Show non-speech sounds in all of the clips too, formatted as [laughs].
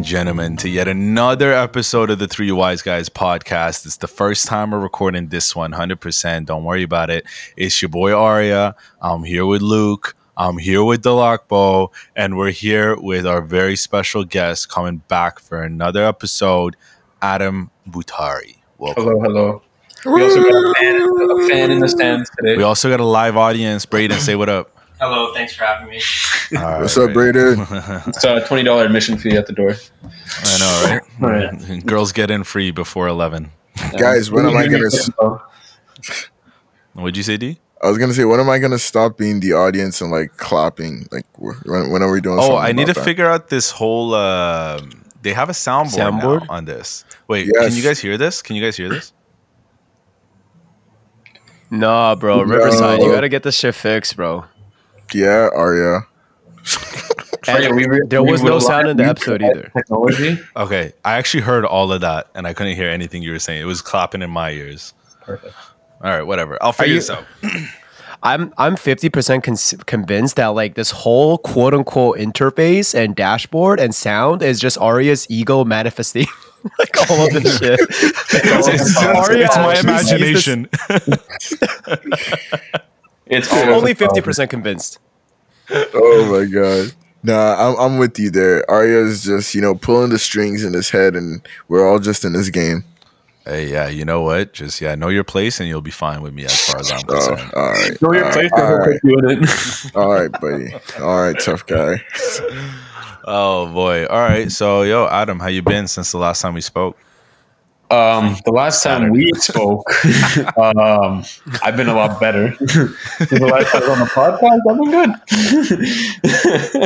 And gentlemen, to yet another episode of the Three Wise Guys podcast. It's the first time we're recording this one, 100%. Don't worry about it. It's your boy Arya. I'm here with Luke. I'm here with Delacbo, and we're here with our very special guest coming back for another episode, Adam Butari. Welcome. Hello, hello. We also got a fan, a fan in the stands today. We also got a live audience. Braden, say what up. Hello, thanks for having me. [laughs] All right, What's up, Braden? [laughs] It's a twenty dollar admission fee at the door. I know, right? [laughs] right. Girls get in free before 11. Guys, when am I gonna? s- What'd you say, D? I was gonna say, when am I gonna stop being the audience and like clapping? Like, wh- when, when are we doing? Oh, something I need to that? figure out this whole. um they have a soundboard, now Soundboard? on this. Wait, Yes. can you guys hear this? Can you guys hear this? Nah, bro, No. Riverside, you gotta get this shit fixed, bro. Yeah, oh, Arya. And yeah, we re- there we was no sound in the episode either. Technology. Okay, I actually heard all of that, and I couldn't hear anything you were saying. It was clapping in my ears. Perfect. All right, whatever. I'll figure you- this out. [clears throat] I'm I'm 50% con- convinced that like this whole quote unquote interface and dashboard and sound is just Arya's ego manifesting [laughs] like all of this [laughs] shit. It's, it's- Arya it's my actually sees this- imagination. [laughs] It's I'm only 50% convinced. Oh my god. Nah, I'm I'm with you there. Arya's just you know pulling the strings in his head, and we're all just in this game. hey, yeah, you know what? Just yeah, know your place, and you'll be fine with me as far as I'm Oh, concerned. all right, Know your all place. right, all All right, you in it. all right, buddy. All right, tough guy. [laughs] Oh boy. All right. So, yo, Adam, how you been since the last time we spoke? Um, the last time we spoke, [laughs] um, I've been a lot better. the last time on the podcast, I've been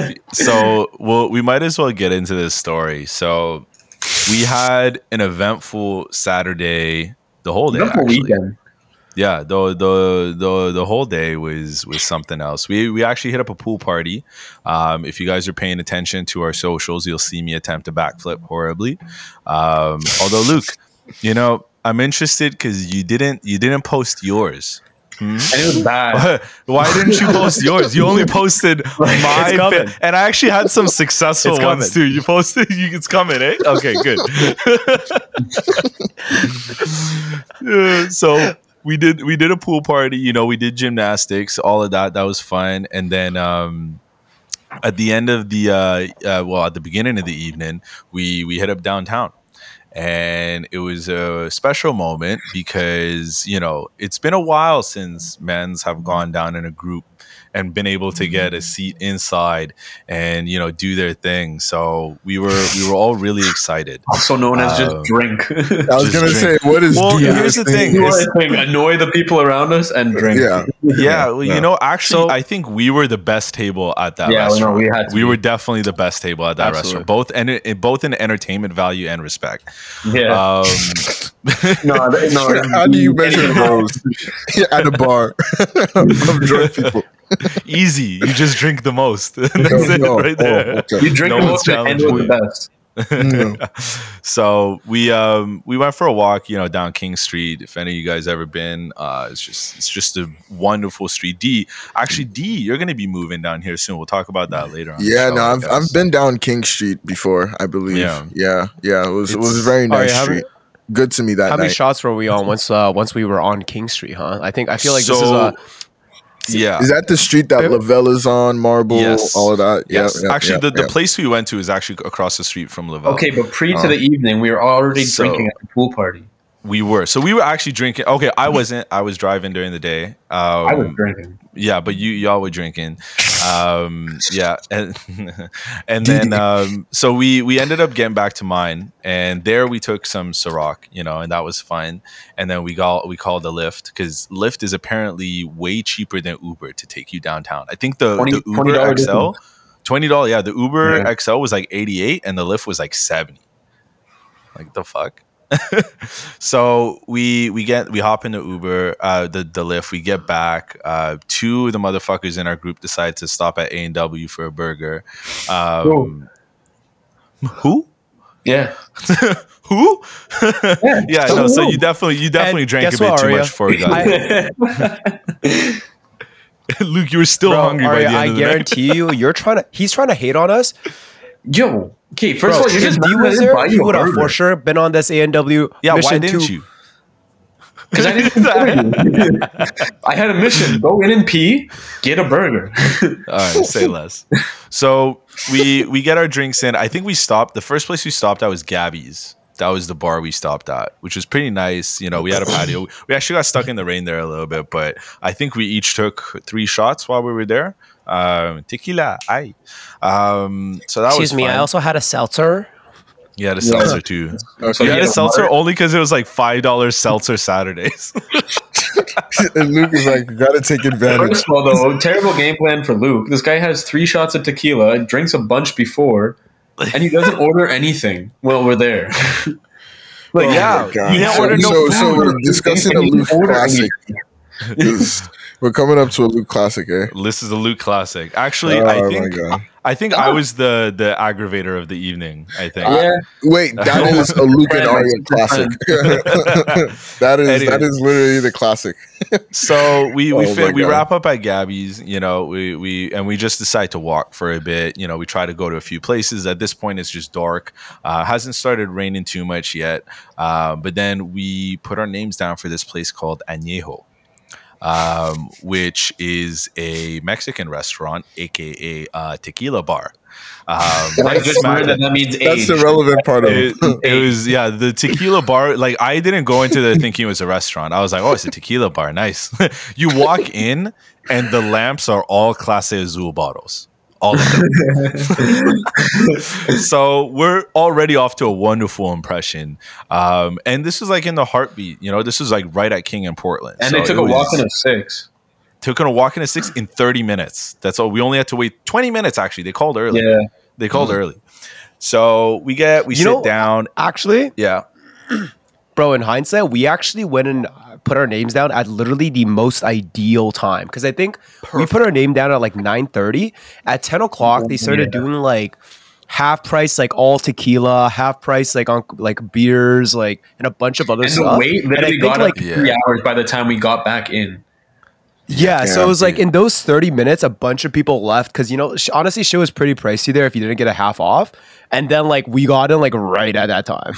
good. so well we might as well get into this story so we had an eventful saturday the whole day Eventful actually. weekend. yeah the, the the the whole day was was something else we we actually hit up a pool party um if you guys are paying attention to our socials you'll see me attempt a backflip horribly um although luke you know i'm interested because you didn't you didn't post yours And it was bad. [laughs] why didn't you post yours? You only posted [laughs] my It's fi- and I actually had some [laughs] successful It's ones too. You posted, you, it's coming, eh? Okay, good. So we did we did a pool party. You know, we did gymnastics, all of that. That was fun. And then um, at the end of the uh, uh, well, at the beginning of the evening, we we hit up downtown and it was a special moment because you know it's been a while since men's have gone down in a group and been able to get a seat inside and you know do their thing so we were we were all really excited Also known as just Um, drink. [laughs] I was gonna drink. say, what is? Well, do here's this the thing. Do thing, annoy the people around us and drink. Yeah, yeah well, you know actually So- i think we were the best table at that Yeah, well, no, restaurant we had to we be. were definitely the best table at that Absolutely. restaurant both and in both in entertainment value and respect Yeah. um [laughs] no, [laughs] th- no. How do you measure those [laughs] at a bar [laughs] of drunk people? easy you just drink the most that's No, it no. right Oh, okay. You drink No the most and end the best. So we um we went for a walk you know down king street if any of you guys ever been uh it's just it's just a wonderful street d actually d you're gonna be moving down here soon we'll talk about that later on Yeah, no, I I've. I've been down King Street before. I believe. Yeah. Yeah, yeah, It was it was a very nice how street. Good to me that How many night. shots were we on once uh, once we were on King Street, huh? I think I feel like this is a yeah Is that the street that Yep. Lavelle is on? Marble, Yes. all of that. Yeah, yes yeah, actually yeah, the, the yeah. place we went to is actually across the street from Lavelle. Okay, but pre to Oh. the evening, we were already So- drinking at the pool party. we were so we were actually drinking okay i wasn't i was driving during the day um I was drinking. yeah but you y'all were drinking Um, yeah, and [laughs] and then [laughs] um, so we we ended up getting back to mine, and there we took some Ciroc, you know, and that was fine. And then we got we called the Lyft because Lyft is apparently way cheaper than Uber to take you downtown. I think the 20 the Uber $20 XL twenty dollars. Yeah, the Uber Yeah. XL was like eighty eight, and the Lyft was like seventy. Like the fuck. [laughs] so we we get we hop into Uber, uh, the the Lyft. We get back. Uh, two of the motherfuckers in our group decide to stop at A and W for a burger. Um, who? Yeah. who? yeah, [laughs] no. So you definitely you definitely And drank a bit what, too Arya? much before we got there. [laughs] Luke, you were still Bro, hungry by Arya, the end I of the night. guarantee you, you're trying to. He's trying to hate on us. Yo. Okay, first Bro, of all, you're just D not was there, you would have for sure been on this A&W. Yeah, why didn't to- you? [laughs] Because I didn't [laughs] you. [laughs] I had a mission. Go in and pee, get a burger. All right, say less. So we we get our drinks in. I think we stopped. The first place we stopped at was Gabby's. That was the bar we stopped at, which was pretty nice. You know, we had a patio. We actually got stuck in the rain there a little bit, but I think we each took three shots while we were there. Um, tequila, aye. Um, so that Excuse was me. I also had a seltzer. You had a seltzer too. Okay. You had Yeah, a seltzer Mark. only because it was like five dollars seltzer Saturdays. [laughs] and Luke is like, gotta take advantage. First of all, though, terrible game plan for Luke. This guy has three shots of tequila, drinks a bunch before, and he doesn't order anything while we're there. like, Oh yeah, you didn't So- order no so, so we're discussing a He Luke classic. This- we're coming up to a Luke classic, eh? This is a Luke classic. Actually, oh I think! I think I was the the aggravator of the evening. I think. yeah, Wait, that [laughs] is a Luke and Arya classic. [laughs] that is Anyway. that is literally the classic. [laughs] So we we Oh fit, we wrap up at Gabby's, you know, we we and we just decide to walk for a bit. You know, we try to go to a few places. At this point, it's just dark. Uh, hasn't started raining too much yet. Uh, but then we put our names down for this place called Añejo. Um, which is a Mexican restaurant, aka uh, tequila bar. Um, [laughs] I right just that that means That's the relevant part of it. it, it was yeah the tequila bar like i didn't go into the thinking it was a restaurant i was like oh it's a tequila bar nice [laughs] you walk in and the lamps are all clase azul bottles all of them. [laughs] So we're already off to a wonderful impression. Um, and this was like in the heartbeat you know? This was like right at king and portland. And So they took it a walk in a six. took a walk in a six in 30 minutes. That's all we only had to wait 20 minutes actually. They called early. Yeah. they called early. So we get we You sit know- down. Actually, yeah. [clears throat] bro, in hindsight, we actually went and uh, put our names down at literally the most ideal time because I think we put our name down at like nine thirty. At ten o'clock, they mm-hmm. started Yeah. doing like half price, like all tequila, half price, like on like beers, like and a bunch of other And the stuff. wait And I think, got like up three Yeah. hours by the time we got back in. Yeah, so it was like in those 30 minutes, a bunch of people left because, you know, sh- honestly, shit was pretty pricey there if you didn't get a half off. And then, like, we got in, like, right at that time.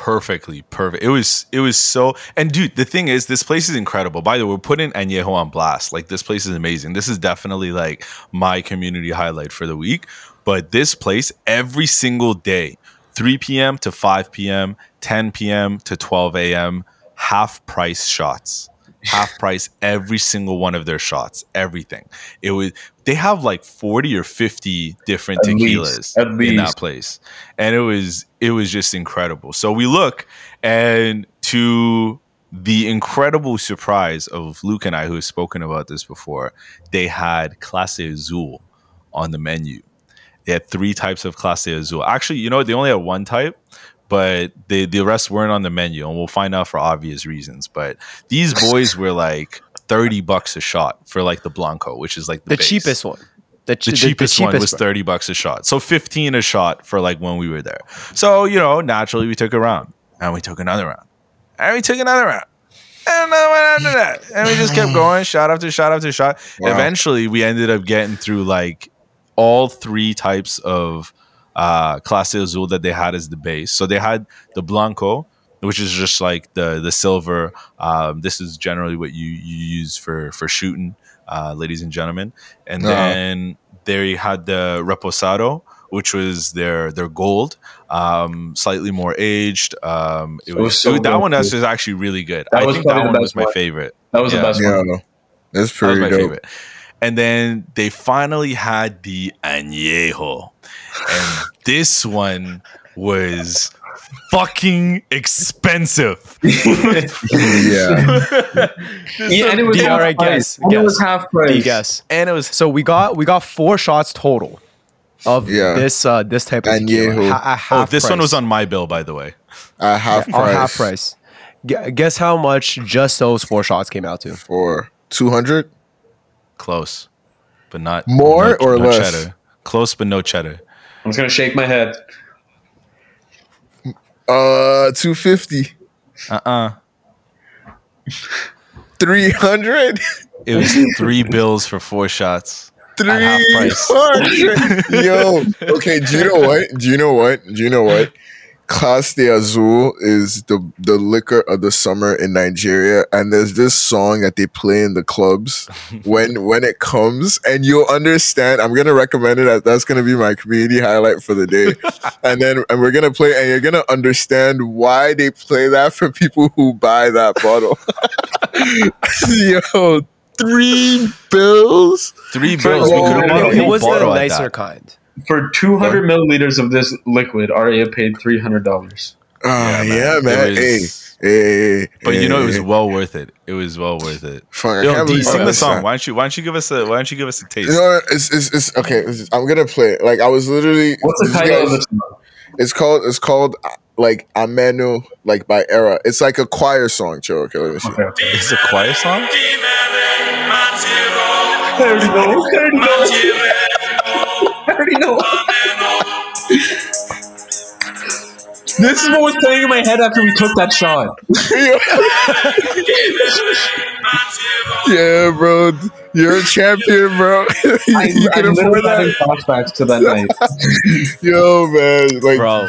Perfectly perfect. It was it was so and dude, the thing is, this place is incredible. By the way, we're putting Añejo on blast. Like this place is amazing. This is definitely like my community highlight for the week. But this place, every single day, 3 p.m. to 5 p.m., 10 p.m. to 12 a.m., half price shots. Half price every single one of their shots, everything. It was they have like 40 or 50 different At tequilas least, at in that place. And it was it was just incredible. So we look and to the incredible surprise of luke and i who have spoken about this before they had clase azul on the menu. They had three types of clase azul. Actually you know they only had one type but the the rest weren't on the menu and we'll find out for obvious reasons but these boys were like 30 bucks a shot for like the blanco which is like the, The base cheapest one. The, ch- the cheapest, one was 30 bucks a shot. So 15 a shot for like when we were there. So, you know, naturally we took a round and we took another round and we took another round and another one after that. And we just kept going shot after shot after shot. Wow. Eventually we ended up getting through like all three types of uh Clase Azul that they had as the base. So they had the Blanco, which is just like the the silver. Um, this is generally what you, you use for for shooting, uh, ladies and gentlemen. And Uh-huh. then they had the Reposado, which was their their gold, um, slightly more aged. Um, it was, was so that one that's dude. just actually really good. That I was think that one was my one. favorite. That was Yeah. the best Yeah, one. no. it's That was pretty my dope. favorite. and then they finally had the añejo, and this one was fucking expensive. [laughs] yeah. Yeah, and it was half alright, price. guess, And it was half price. Do guess? and it was So we got we got four shots total of Yeah. this uh this type of tequila. Ha- a oh, half this one was on my bill, by the way. At half on price. half price. Gu- guess how much just those four shots came out to? For 200? Close, but not More no- or no less? Cheddar. Close, but no cheddar. I'm just gonna shake my head. Uh, 250. Uh uh 300? [laughs] It was three bills for four shots. At 300. Yo, okay, do you know what? Do you know what? Do you know what? Clase de Azul is the, the liquor of the summer in Nigeria, and there's this song that they play in the clubs [laughs] when when it comes, and you'll understand. I'm gonna recommend it. As, that's gonna be my community highlight for the day, [laughs] and then and we're gonna play, and you're gonna understand why they play that for people who buy that bottle. [laughs] Yo, three bills. Three bills. We could have bought a It, whole was the nicer that. kind. For 200 milliliters of this liquid, Arya paid $300. Ah, Yeah, yeah, man. man. Was- hey, hey, But you know, it was hey. well worth it. It was well worth it. Fuck, I Yo, D, sing the song. Why don't you? Why don't you give us a? Why don't you give us a taste? You know what? It's, it's, it's okay. it's- I'm gonna play it. Like I was literally. What's the this title of guy's- this song? It's called. It's called uh, like Ameno, like by Era. It's like a choir song. Chill. Okay, let me see. Okay, okay. It's a choir song. I already know. I already know. I already know. This is what was playing in my head after we took that shot. [laughs] yeah, bro. You're a champion, bro. [laughs] you I, you I'm can afford having that. flashbacks to that night. [laughs] Yo, man. Like, Bro,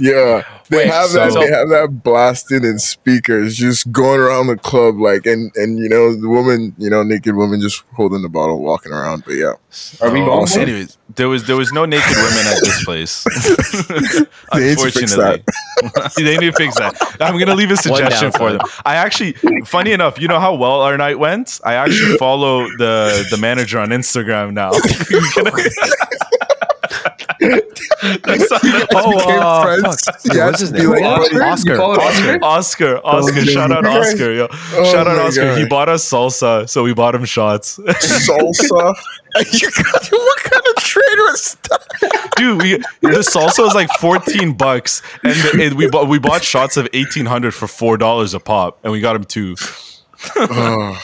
yeah. They Wait, have that. so- They have that blasted in speakers, just going around the club, like, and and you know, the woman, you know, naked woman, just holding the bottle, walking around. But yeah, Are we Oh, going for? Anyways, there was there was no naked women at this place. [laughs] They need to fix [laughs] Unfortunately, [laughs] they need to fix that. I'm gonna leave a suggestion for them. I actually, funny enough, you know how well our night went. I actually follow the the manager on Instagram now. That's not- Oh, became uh, friends. fuck. You Dude, had what's his be name? like, Oscar? Oscar. Oscar. Oscar, Oscar, shout out Oscar, yo, shout out my Oscar. He bought us salsa, so we bought him shots. salsa. [laughs] you got what kind of traitor is that? Dude, we the salsa is like fourteen bucks, and the, it, we bought we bought shots of eighteen hundred for four dollars a pop, and we got him two. Oh,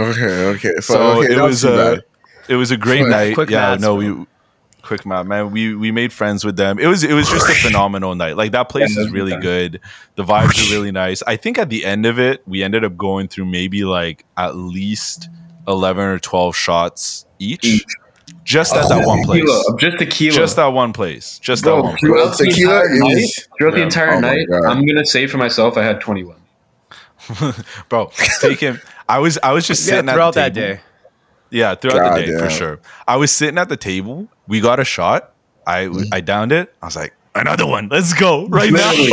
okay, okay. So So okay, it was a bad. it was a great Quick- night. quick yeah, maths, no, bro. we quick math, man. We we made friends with them. It was it was just a [laughs] phenomenal night. Like that place Yeah, is really good. good. The vibes are really nice. I think at the end of it, we ended up going through maybe like at least eleven or twelve shots each, Each. just oh, at that one place. Tequila, just tequila. Just that one place. Just that Bro, one place. throughout the Tequila entire night, is- throughout the entire Oh night, I'm gonna say for myself, I had 21. [laughs] Bro, take him. I was I was just Yeah, sitting throughout at the that table. day. Yeah, throughout God the day for sure. I was sitting at the table. We got a shot. I Mm. I downed it. I was like, another one. Let's go [laughs] right now. She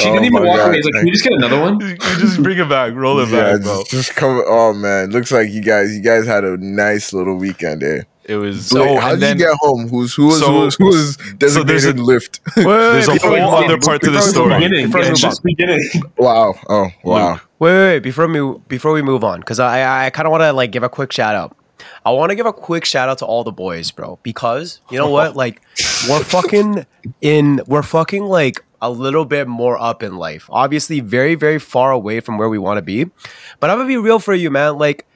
Oh didn't even walk God. away. He's like, "Can you just get another one?" [laughs] You just bring it back, roll it Yeah, back, bro. just, just come. Oh man, looks like you guys, you guys had a nice little weekend there. It was. Wait, oh, how and did then you get home? Who's who was So- who was, who was so there's designated a- lift? [laughs] There's a [laughs] whole move other on, part to the before we story. move on, Beginning, before yeah, just beginning. wow. Oh wow. Luke. Wait, wait, wait. Before we before we move on, because I I kind of want to like give a quick shout out. I want to give a quick shout out to all the boys, bro, because you know what? [laughs] Like, we're fucking in. We're fucking like a little bit more up in life. Obviously, very very far away from where we want to be. But I'm gonna be real for you, man. Like,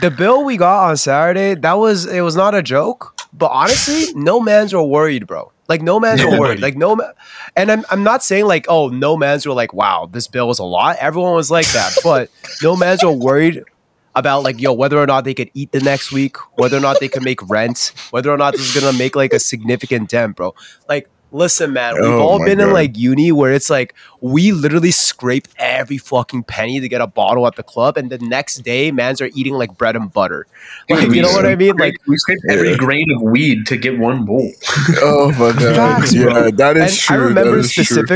the bill we got on Saturday, that was it was not a joke. But honestly, no mans were worried, bro. Like no mans were worried. Like no man, and I'm I'm not saying like oh no mans were like wow this bill was a lot. Everyone was like that, but no mans were worried about like yo whether or not they could eat the next week, whether or not they could make rent, whether or not this is gonna make like a significant dent, bro. Like listen, man, we've Oh all my been in like uni where it's like we literally scrape every fucking penny to get a bottle at the club, and the next day, mans are eating like bread and butter. Like, you know what I mean? Like we scraped every Yeah. grain of weed to get one bowl. [laughs] [laughs] Oh my god. Facts, yeah, that is and true. I remember that is true.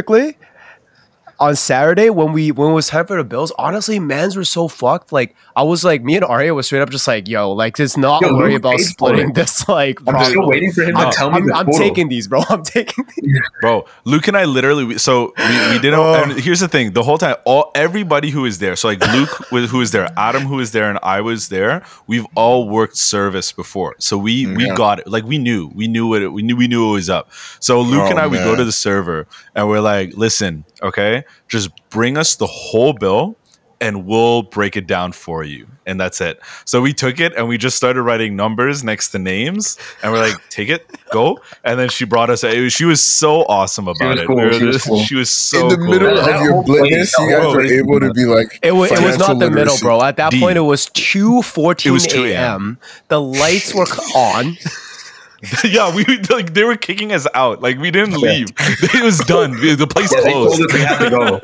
Specifically. on Saturday when we when it was time for the bills, honestly, mans were so fucked. Like I was like, me and Arya was straight up just like, yo, like just not Yo, worry about splitting this. Like, I'm profit. still waiting for him I'm, to tell me I'm, the I'm taking these, bro. [laughs] I'm taking. These. [laughs] Bro, Luke and I literally so we, we didn't. Oh. And here's the thing: the whole time, all everybody who is there. So like Luke, [laughs] was- who was there, Adam, who was there, and I was there. We've all worked service before, so we we Yeah. got it. Like we knew, we knew what it, we knew we knew it was up. So Luke Oh, and I, we go oh, to the server and we're like, listen, okay, just bring us the whole bill. And we'll break it down for you. And that's it. So we took it and we just started writing numbers next to names. And we're like, take it, go. And then she brought us, it was, she was so awesome about was it. cool, We were she was cool. she was so in the cool. middle of your whole place, blitness, that you guys were able to be like, It was, it was not the middle, bro. At that D. point, it was two fourteen It was 2 a.m. The lights were on. [laughs] [laughs] yeah, we like they were kicking us out. Like we didn't leave. It was done. The place Yeah, they told closed. us we had to go.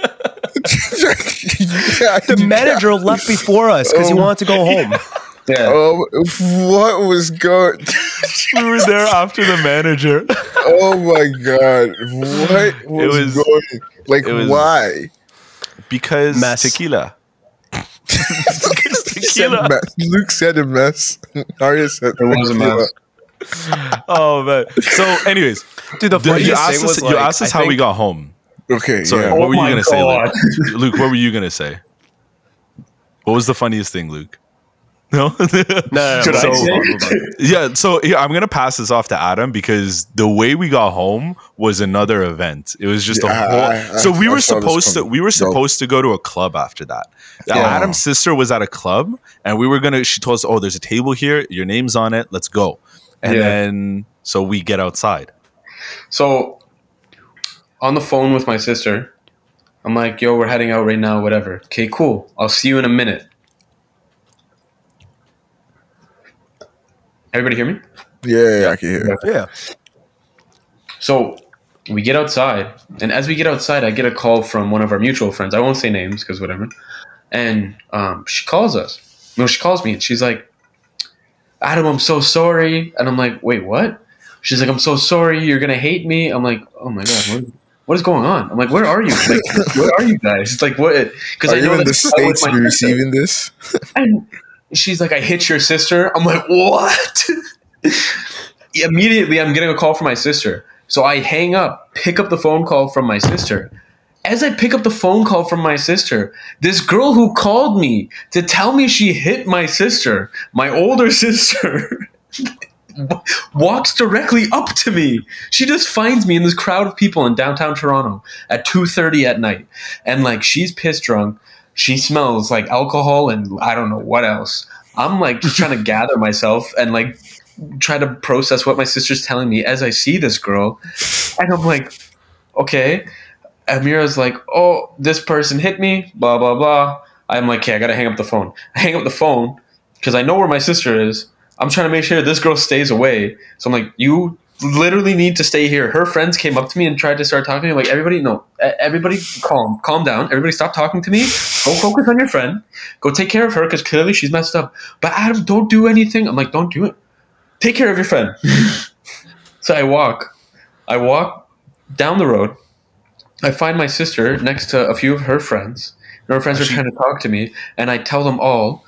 yeah, [laughs] [laughs] The you- manager left before us because he Oh. wanted to go home. Yeah. Oh, what was going? We were there after the manager. Oh my god, what was, was- going? Like, it was- why? Because Mess. tequila. Tequila. mess. Luke said a mess. Arya said It was a mess. [laughs] Oh man. So, anyways, Dude, the the- funniest you thing asked was us. like, asked us I how we got home. Okay, Sorry, yeah. what Oh were you gonna say, Luke? [laughs] Luke, what were you gonna say? What was the funniest thing, Luke? [laughs] No. No, no, no, Should move I on, say? move on, move on. Yeah, so yeah, I'm gonna pass this off to Adam because the way we got home was another event. It was just Yeah, a I- whole. I- so we I were supposed to we were Go. supposed to go to a club after that. Yeah. Adam's sister was at a club, and we were gonna. She told us, "Oh, there's a table here. Your name's on it. Let's go." And Yeah. then so we get outside. So on the phone with my sister, I'm like, yo, we're heading out right now, whatever. Okay, cool. I'll see you in a minute. Everybody hear me? Yeah, yeah, I can hear. Yeah. So we get outside, and as we get outside, I get a call from one of our mutual friends. I won't say names because whatever. And um, she calls us. No, she calls me, and she's like, "Adam, I'm so sorry." And I'm like, "Wait, what?" She's like, "I'm so sorry. You're gonna hate me." I'm like, "Oh my god, what, what is going on?" I'm like, "Where are you? Like, [laughs] where are you guys?" It's like, what? Because Are I you know in the states sister. receiving this? [laughs] And she's like, I hit your sister. I'm like, what? [laughs] Immediately, I'm getting a call from my sister. So I hang up, pick up the phone call from my sister. As I pick up the phone call from my sister, this girl who called me to tell me she hit my sister, my older [laughs] sister, walks directly up to me. She just finds me in this crowd of people in downtown Toronto at 2:30 at night. And like she's pissed drunk. She smells like alcohol and I don't know what else. I'm like just trying [laughs] to gather myself and like try to process what my sister's telling me as I see this girl. And I'm like, okay. Amira's like, oh, this person hit me, blah, blah, blah. I'm like, okay, I gotta hang up the phone. I hang up the phone because I know where my sister is. I'm trying to make sure this girl stays away. So I'm like, you literally need to stay here. Her friends came up to me and tried to start talking. I'm like, everybody, no, everybody calm, calm down. Everybody stop talking to me. Go focus on your friend. Go take care of her because clearly she's messed up. But Adam, don't do anything. I'm like, don't do it. Take care of your friend. [laughs] so I walk. I walk down the road. I find my sister next to a few of her friends. And her friends are trying to talk to me, and I tell them all,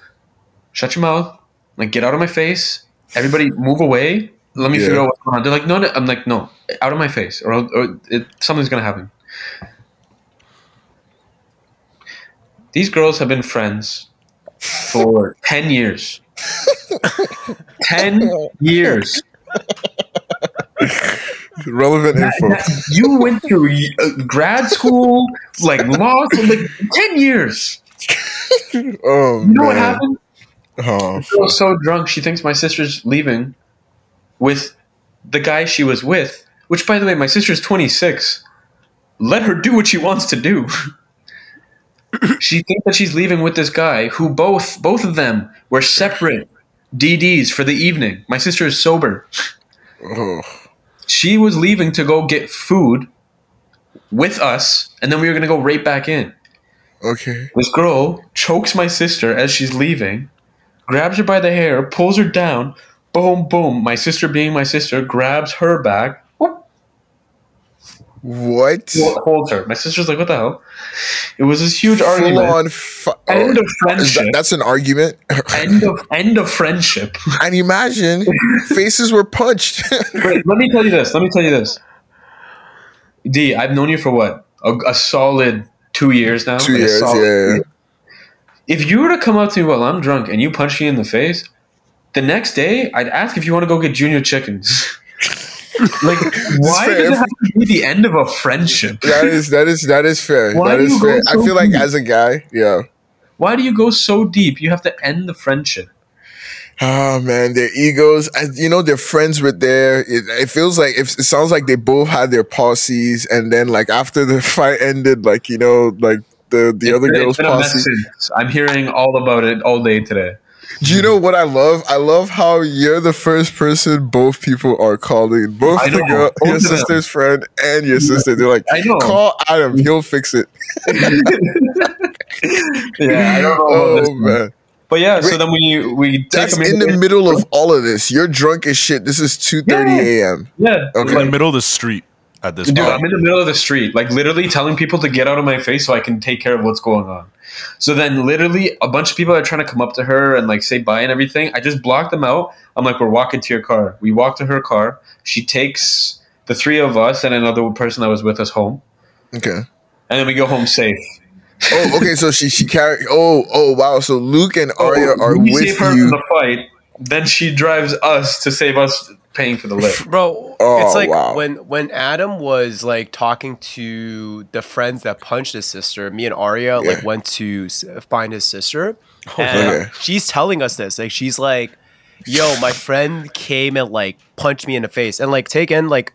"Shut your mouth! Like, get out of my face! Everybody, move away! Let me Yeah. figure out what's going on." They're like, "No, no!" I'm like, "No, out of my face, or, or it, something's gonna happen." These girls have been friends for [laughs] ten years. [laughs] ten years. [laughs] Relevant info. You went through uh, grad school, like law, school, like ten years. [laughs] Oh You know what happened? Oh, She was so drunk, she thinks my sister's leaving with the guy she was with. Which, by the way, my sister's twenty six. Let her do what she wants to do. [laughs] she thinks that she's leaving with this guy who both both of them were separate DDs for the evening. My sister is sober. oh. She was leaving to go get food with us, and then we were gonna go right back in. Okay. This girl chokes my sister as she's leaving, grabs her by the hair, pulls her down. Boom, boom. My sister, being my sister, grabs her back. What? Well, holds her. My sister's like, what the hell? It was this huge Full argument. on. Fu- End oh, of friendship. that- that's an argument. [laughs] end of end of friendship. and imagine [laughs] faces were punched. [laughs] Wait, let me tell you this. Let me tell you this. D, I've known you for what? A, a solid two years now. Two Like years, solid- yeah. If you were to come up to me while I'm drunk and you punch me in the face, the next day I'd ask if you want to go get junior chickens. Like, [laughs] why does it have to be the end of a friendship? That is that is that is fair. Why that is you go. I so feel like deep? as a guy, yeah. Why do you go so deep? You have to end the friendship. Oh man, their egos. And you know, their friends were there. It, it feels like it, it sounds like they both had their posses, and then like after the [laughs] fight ended, like you know, like the the It's other been- girl's it's been a mess posse. I'm hearing all about it all day today. Do you know what I love? I love how you're the first person both people are calling. Both I the know, girl, both your sister's friend, and your sister. They're like, I know. call Adam. He'll fix it. [laughs] Yeah, I don't know about oh, this Oh one. man, But yeah, so then we we take that's them in the middle of all of this. You're drunk as shit. This is two thirty a.m. Yeah, Okay. in the middle of the street at this Dude, point. I'm in the middle of the street, like literally telling people to get out of my face so I can take care of what's going on. So then, literally, a bunch of people are trying to come up to her and like say bye and everything. I just block them out. I'm like, we're walking to your car. We walk to her car. She takes the three of us and another person that was with us home, Okay. and then we go home safe. Oh, okay. So she she carried. Oh, oh, wow. So Luke and oh, Arya are with save her you. from the fight. Then she drives us to save us paying for the Lyft. Bro, Oh, it's like wow. when when Adam was like talking to the friends that punched his sister. Me and Arya like went to find his sister, [laughs] Oh, and okay. she's telling us this. Like she's like, "Yo, my friend came and like punched me in the face," and like take in like,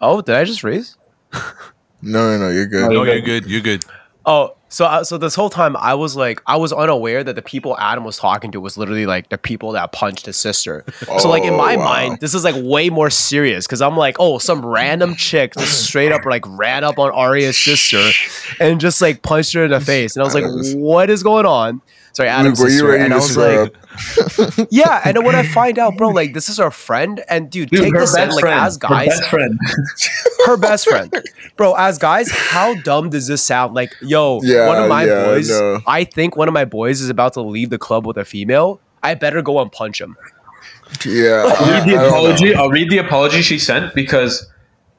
"Oh, did I just raise?" [laughs] No, no, no. You're good. no, you're good. You're good. Oh, so uh, so this whole time I was like I was unaware that the people Adam was talking to was literally like the people that punched his sister. so like in Oh, my wow. mind, this is like way more serious because I'm like, oh, some random chick just straight up like ran up on Arya's sister and just like punched her in the face, and I was like, what is going on? Sorry, Adam's Luke, were you sister, ready and to I was like, [laughs] yeah, and when I [laughs] find out, bro, like this is our friend, and dude, Dude, take this in, like friend. as Her guys, best friend. [laughs] her best friend. Bro, as guys, how dumb does this sound? Like, yo, Yeah, one of my yeah, boys, no. I think one of my boys is about to leave the club with a female. I better go and punch him. Yeah. I'll read the I don't apology. know. I'll read the apology she sent because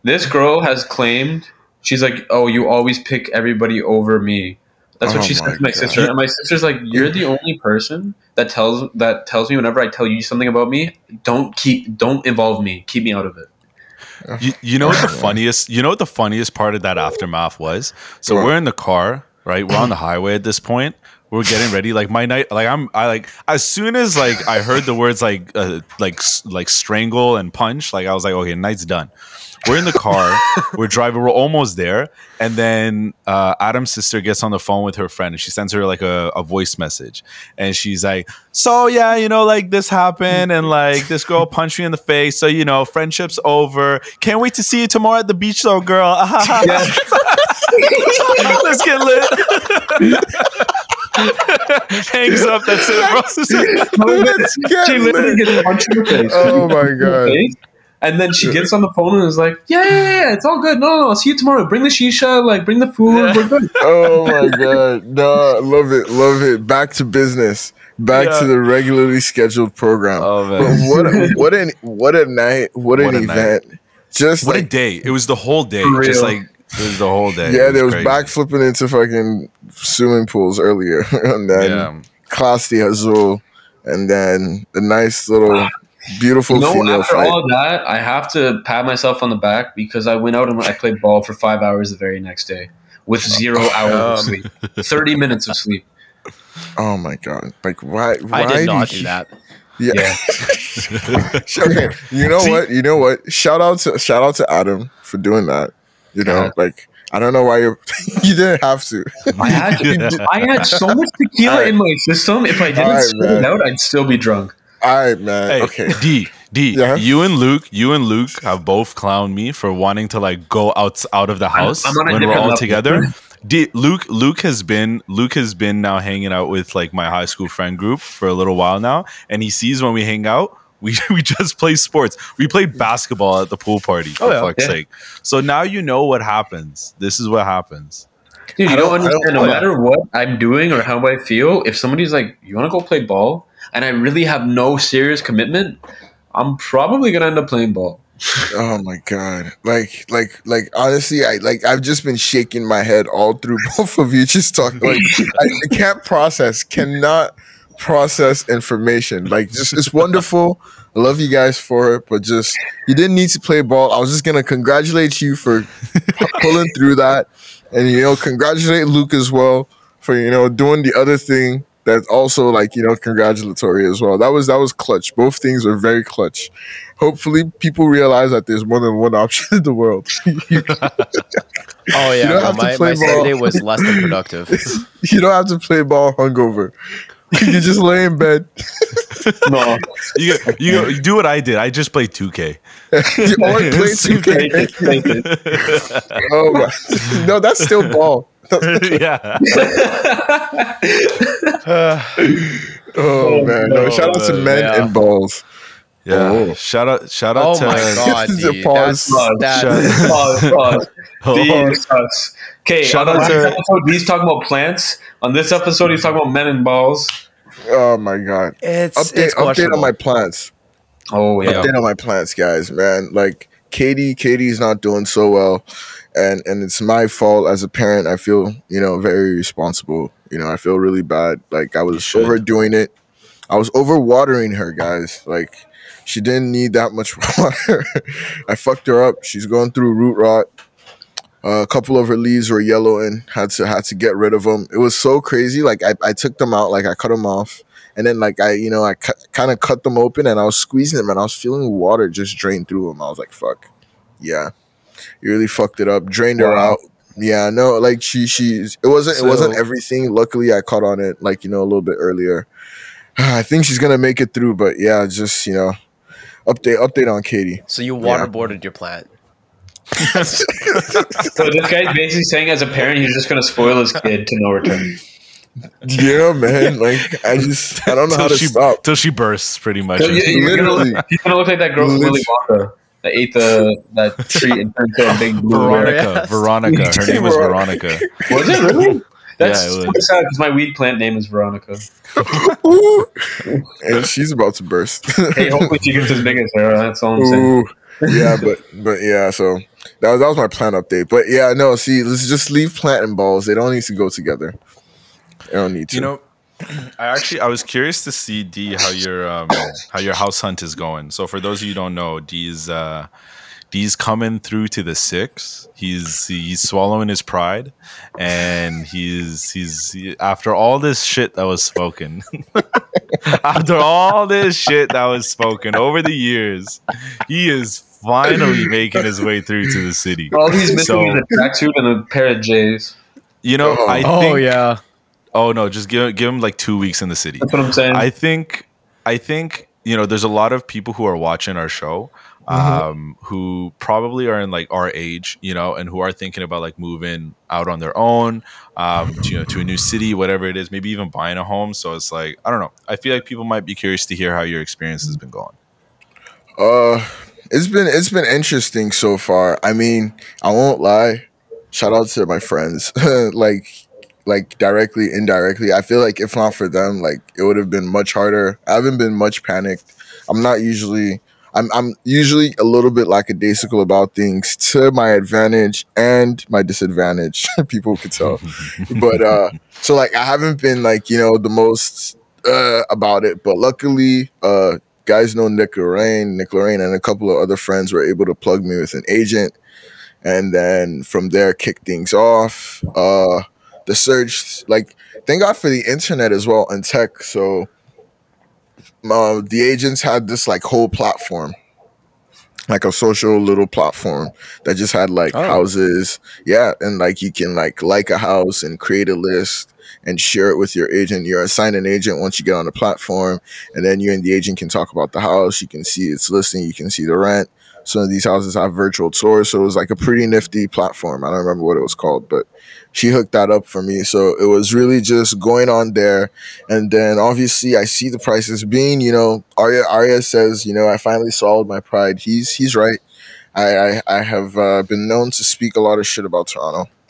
this girl has claimed she's like, "Oh, you always pick everybody over me." That's what Oh she said to my God. sister, and my sister's like, "You're the only person that tells that tells me whenever I tell you something about me, don't keep, don't involve me, keep me out of it." You, you know what the funniest you know what the funniest part of that aftermath was? So we're in the car, right? We're on the highway at this point. We're getting ready. Like my night, like I'm, I like as soon as like I heard the words like uh, like like strangle and punch, like I was like, okay, night's done. We're in the car. we're driving. We're almost there, and then uh, Adam's sister gets on the phone with her friend, and she sends her like a, a voice message, and she's like, "So yeah, you know, like this happened, and like this girl punched me in the face. So you know, friendship's over. Can't wait to see you tomorrow at the beach, though, girl. [laughs] Let's get lit." Hangs up. That's it, bro. Let's get She literally gets punched in the face. Oh my god. Face. And then she gets on the phone and is like, yeah, yeah, yeah, yeah, it's all good. No, no, I'll see you tomorrow. Bring the shisha, like, bring the food. We're good. [laughs] Oh my god. No, love it, love it. Back to business. Back Yeah. to the regularly scheduled program. Oh, man. what a, [laughs] what an what a night, what an What a night. event. Just What a day! It was the whole day. For Just like it was the whole day. yeah, It there was crazy. back flipping into fucking swimming pools earlier, [laughs] and then Yeah. Class de Azul, and then a nice little beautiful You know, female after fight. all that, I have to pat myself on the back because I went out and I played ball for five hours the very next day with zero oh, hours of sleep, thirty minutes of sleep. oh my god! Like why? Why I did not you- do that. Yeah. Yeah. [laughs] okay. You know what? You know what? Shout out to shout out to Adam for doing that. You know, Yeah. like I don't know why you [laughs] you didn't have to. I had, [laughs] I had so much tequila Alright. in my system. If I didn't Alright, spit it out, I'd still be drunk. All right, man. Hey, okay. D D. Yeah? You and Luke, you and Luke have both clowned me for wanting to like go out out of the house I'm on a when we're all level. together. D, Luke Luke has been Luke has been now hanging out with like my high school friend group for a little while now, and he sees when we hang out, We [laughs] we just play sports. We played basketball at the pool party. For Oh, yeah. fuck's Yeah. sake. So now you know what happens. This is what happens. Dude, I you don't, don't- I don't- understand. oh, no matter what I'm doing or how I feel, if somebody's like, "You want to go play ball," and I really have no serious commitment, I'm probably gonna end up playing ball. Oh my god! Like, like, like. Honestly, I like. I've just been shaking my head all through [laughs] both of you. Just talking. Like, I, I can't process. Cannot process information. Like, just it's wonderful. I love you guys for it, but just you didn't need to play ball. I was just gonna congratulate you for pulling through that, and you know, congratulate Luke as well for you know doing the other thing. That's also like you know congratulatory as well. That was that was clutch. Both things were very clutch. Hopefully, people realize that there's more than one [laughs] option in the world. [laughs] Oh yeah, don't bro, my, my ball. Sunday was less than productive. [laughs] you don't have to play ball hungover. You just lay in bed. No, You, you you do what I did. I just played 2K. or play 2K. Take Oh my. No, that's still ball. [laughs] yeah. [laughs] Oh, oh man. No, Oh, shout out to men yeah. and balls. Yeah. Oh. Shout out shout out Oh to my [laughs] god, This is a dude. pause. That's, Shut- that's, pause, pause. Oh, Okay, Shout on the out to- episode, he's talking about plants. On this episode, he's talking about men and balls. Oh my god. it's, Update it's update on my plants. Oh yeah. Update on my plants, guys, man. Like Katie, Katie's not doing so well. And and it's my fault as a parent. I feel, you know, very responsible. You know, I feel really bad. Like I was overdoing it. I was overwatering her, guys. Like she didn't need that much [laughs] water. I fucked her up. She's going through root rot. Uh, a couple of her leaves were yellowing. Had to had to get rid of them. It was so crazy. Like I, I took them out. Like I cut them off, and then like I you know I cut, kind of cut them open, and I was squeezing them, and I was feeling water just drain through them. I was like, fuck, yeah, you really fucked it up. Drained her out. Yeah, no, like she she's it wasn't it wasn't everything. Luckily, I caught on it like you know a little bit earlier. [sighs] I think she's gonna make it through, but yeah, just you know, update update on Katie. so you Yeah. waterboarded your plant. [laughs] So this guy's basically saying, as a parent, he's just gonna spoil his kid to no return. Yeah, man. Like I just I don't know how till to she stop. till she bursts pretty much. So you- you're gonna Literally. look, he's gonna look like that girl from Willy Wonka that ate the that treat and turned into a big blue. Veronica, Yes. Veronica. Her name was [laughs] Veronica. Was it really? That's Yeah, it was. sad because my weed plant name is Veronica. Ooh. [laughs] and she's about to burst. Hey, hopefully she gets as big as her. That's all I'm saying. Ooh. yeah, but but yeah, so that was that was my plant update. But yeah, no, see, let's just leave plant and balls. They don't need to go together. They don't need to. You know, I actually I was curious to see D how your um how your house hunt is going. So for those of you who don't know, D's uh D's coming through to the six. He's he's swallowing his pride, and he's he's he- after all this shit that was spoken. [laughs] after all this shit that was spoken over the years, he is finally making his way through to the city. All he's missing So- is a tracksuit and a pair of J's. You know, Oh. I Oh yeah. Oh no, just give give him like two weeks in the city. That's what I'm saying. I think I think you know there's a lot of people who are watching our show Mm-hmm. um who probably are in like our age you know and who are thinking about like moving out on their own um to, you know to a new city whatever it is maybe even buying a home so it's like i don't know i feel like people might be curious to hear how your experience has been going Uh, it's been it's been interesting so far. I mean, I won't lie. Shout out to my friends, [laughs] like like directly, indirectly. I feel like if not for them, like it would have been much harder. I haven't been much panicked. I'm not usually. I'm I'm usually a little bit lackadaisical about things to my advantage and my disadvantage. [laughs] People could tell, [laughs] but uh, so like I haven't been like you know the most uh about it, but luckily uh guys know Nick Lorraine, Nick Lorraine, and a couple of other friends were able to plug me with an agent, and then from there kick things off. Uh, the search, like, thank God for the internet as well and tech. So, uh, the agents had this like whole platform, like a social little platform that just had like Oh. houses, yeah, and like you can like like a house and create a list. and share it with your agent. You're assigned an agent once you get on the platform, and then you and the agent can talk about the house. You can see its listing, you can see the rent. Some of these houses have virtual tours, so it was like a pretty nifty platform. I don't remember what it was called, but she hooked that up for me. So it was really just going on there. And then obviously I see the prices being, you know, Arya Arya says, you know, I finally swallowed my pride. He's he's right. I I, I have uh, been known to speak a lot of shit about Toronto. [clears throat]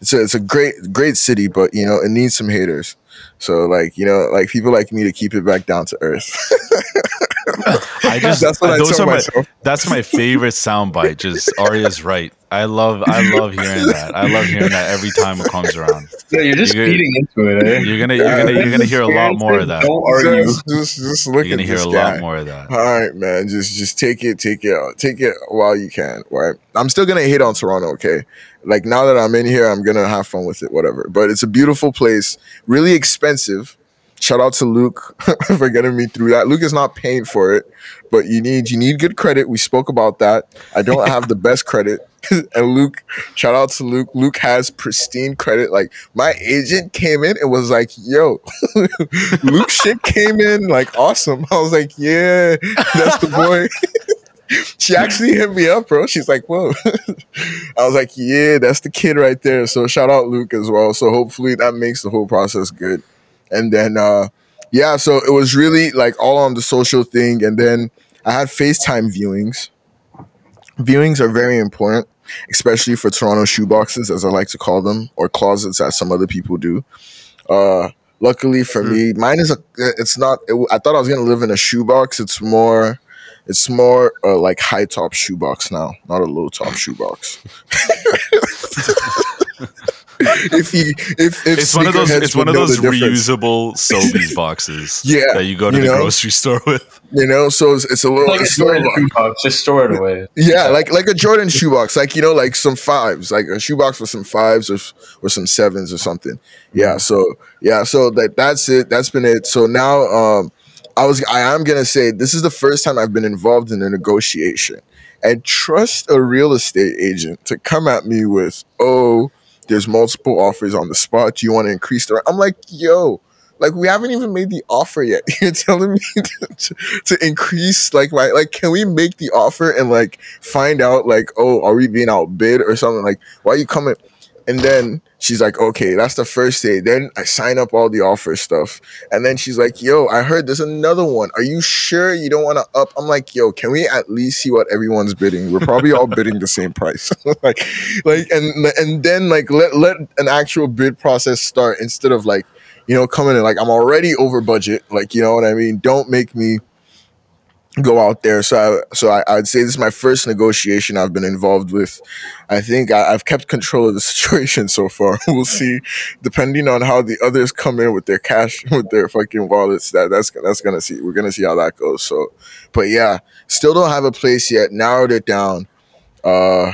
it's a it's a great great city, but you know, it needs some haters. So like, you know, like people like me to keep it back down to earth. [laughs] I just That's what those tell are my myself. that's my favorite soundbite. Just Arya's right. I love I love hearing that. I love hearing that every time it comes around. Yeah, you're just You're- feeding into it. Eh? You're gonna you're gonna you're gonna hear a lot more of that. Don't argue. Just, just, just look You're gonna at hear a guy. lot more of that. All right, man. Just just take it, take it, take it while you can. Right. I'm still gonna hate on Toronto. Okay. Like now that I'm in here, I'm gonna have fun with it. Whatever. But it's a beautiful place. Really expensive. Shout out to Luke [laughs] for getting me through that. Luke is not paying for it, but you need you need good credit. We spoke about that. I don't [laughs] have the best credit. [laughs] and Luke, shout out to Luke. Luke has pristine credit. Like my agent came in and was like, "Yo, Luke shit came in like awesome." I was like, "Yeah, that's the boy." she actually hit me up, bro. She's like, "Whoa." I was like, "Yeah, that's the kid right there." So shout out Luke as well. So hopefully that makes the whole process good. And then uh yeah, so it was really like all on the social thing and then I had FaceTime viewings. Viewings are very important, especially for Toronto shoeboxes, as I like to call them, or closets, as some other people do. Uh, luckily for me, mine is a. It's not. It, I thought I was gonna live in a shoebox. It's more. It's more uh, like high top shoebox now, not a low top shoebox. [laughs] [laughs] [laughs] if you, if, if It's one of those it's one of those reusable Sobeys [laughs] boxes. Yeah, That you go to you the know? grocery store with. you know. So it's, it's a little. Like a it's a Jordan shoebox, just store it away. Yeah, like like a Jordan shoebox, like you know, like some fives, like a shoebox with some fives or or some sevens or something. Yeah, so yeah, so that that's it. That's been it. So now, um, I was I am gonna say this is the first time I've been involved in a negotiation, and trust a real estate agent to come at me with, oh, there's multiple offers on the spot. Do you want to increase the? rent?" I'm like, yo. Like we haven't even made the offer yet. [laughs] You're telling me [laughs] to, to increase like my like can we make the offer and like find out like oh are we being outbid or something like why are you coming and then she's like okay that's the first day. Then i sign up all the offer stuff. And then she's like yo i heard there's another one. Are you sure you don't want to up? I'm like yo can we at least see what everyone's bidding? We're probably all bidding the same price. [laughs] Like like and and then like let let an actual bid process start instead of like you know coming in like i'm already over budget like you know what i mean? Don't make me go out there. So, I, so I, I'd say this is my first negotiation I've been involved with. I think I, I've kept control of the [laughs] situation so far. [laughs] we'll see, depending on how the others come in with their cash, [laughs] with their fucking wallets. That that's that's gonna see. We're gonna see how that goes. So, but yeah, still don't have a place yet. Narrowed it down. Uh,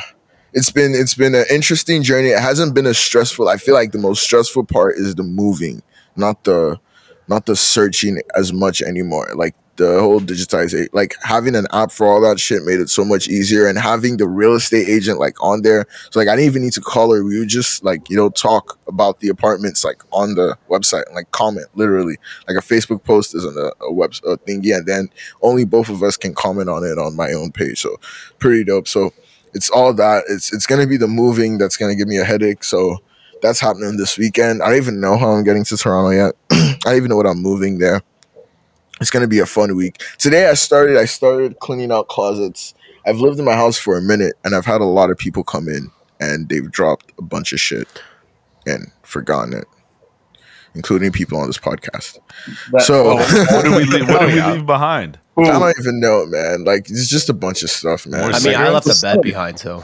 it's been it's been an interesting journey. It hasn't been as stressful. I feel like the most stressful part is the moving, not the not the searching as much anymore. Like the whole digitization, like having an app for all that shit made it so much easier, and having the real estate agent like on there. So like I didn't even need to call her. We would just like you know talk about the apartments like on the website, and, like comment literally like a Facebook post is on a, a web a thingy, and then only both of us can comment on it on my own page. So pretty dope. So it's all that. It's it's gonna be the moving that's gonna give me a headache. So that's happening this weekend. I don't even know how I'm getting to Toronto yet. [clears throat] I don't even know what I'm moving there. It's gonna be a fun week. Today I started I started cleaning out closets. I've lived in my house for a minute and I've had a lot of people come in and they've dropped a bunch of shit and forgotten it. Including people on this podcast. That- So- oh, [laughs] What did we leave, what did we [laughs] leave behind? ooh, I don't even know, man. Like it's just a bunch of stuff, man. I mean, I left the bed behind too.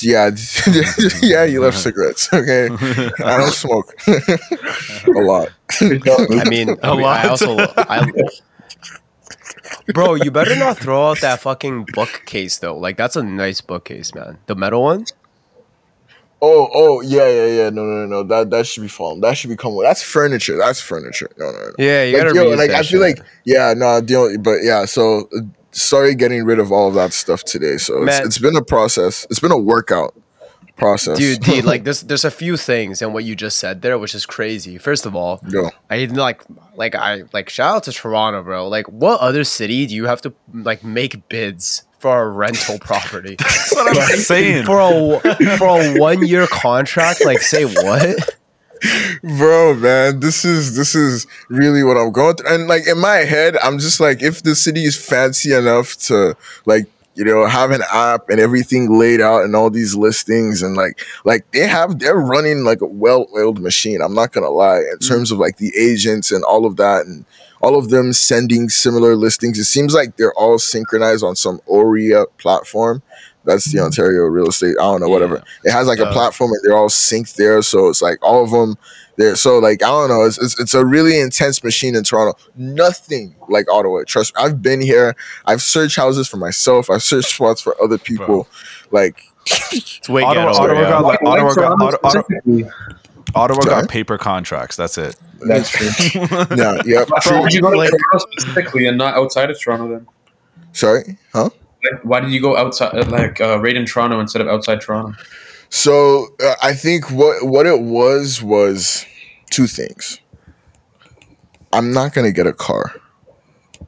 Yeah, [laughs] yeah, you left cigarettes. Okay, [laughs] I don't smoke [laughs] a lot. I mean, A I, mean, I lot. also, I, bro, you better not throw out that fucking bookcase though. Like that's a nice bookcase, man. The metal one. Oh, oh, yeah, yeah, yeah. No, no, no, no. That that should be fallen. That should become. That's furniture. That's furniture. No, no, no. Yeah, you Like, gotta yo, like that I feel shit. like yeah, no, deal. But yeah, so sorry getting rid of all of that stuff today. So it's, Man. it's been a process. It's been a workout. process. Dude, dude, [laughs] like there's there's a few things in what you just said there, which is crazy. First of all, Go. I like like I like shout out to Toronto, bro. Like, what other city do you have to like make bids for a rental property [laughs] That's what I'm [laughs] saying. for a for a one year contract? Like, say what? Bro man this is this is really what i'm going through. And like in my head i'm just like if the city is fancy enough to like you know have an app and everything laid out and all these listings and like like they have they're running like a well-oiled machine i'm not gonna lie in mm. terms of like the agents and all of that and all of them sending similar listings. It seems like they're all synchronized on some OREA platform that's the ontario real estate i don't know whatever it has like a platform and they're all synced there so it's like all of them there so like i don't know it's, it's, it's a really intense machine in toronto nothing like ottawa trust me i've been here i've searched houses for myself i've searched spots for other people like It's way Ottawa- ghetto, Ottawa yeah. got like- Why- why Ottawa got- Ottawa- Ottawa- Ottawa got paper contracts. That's it. That's true. [laughs] yeah yeah Why true. you go to Like- Toronto specifically and not outside of Toronto then? sorry huh Like, why did you go outside, uh, like uh, right in Toronto instead of outside Toronto? So uh, I think what what it was was two things. I'm not gonna get a car.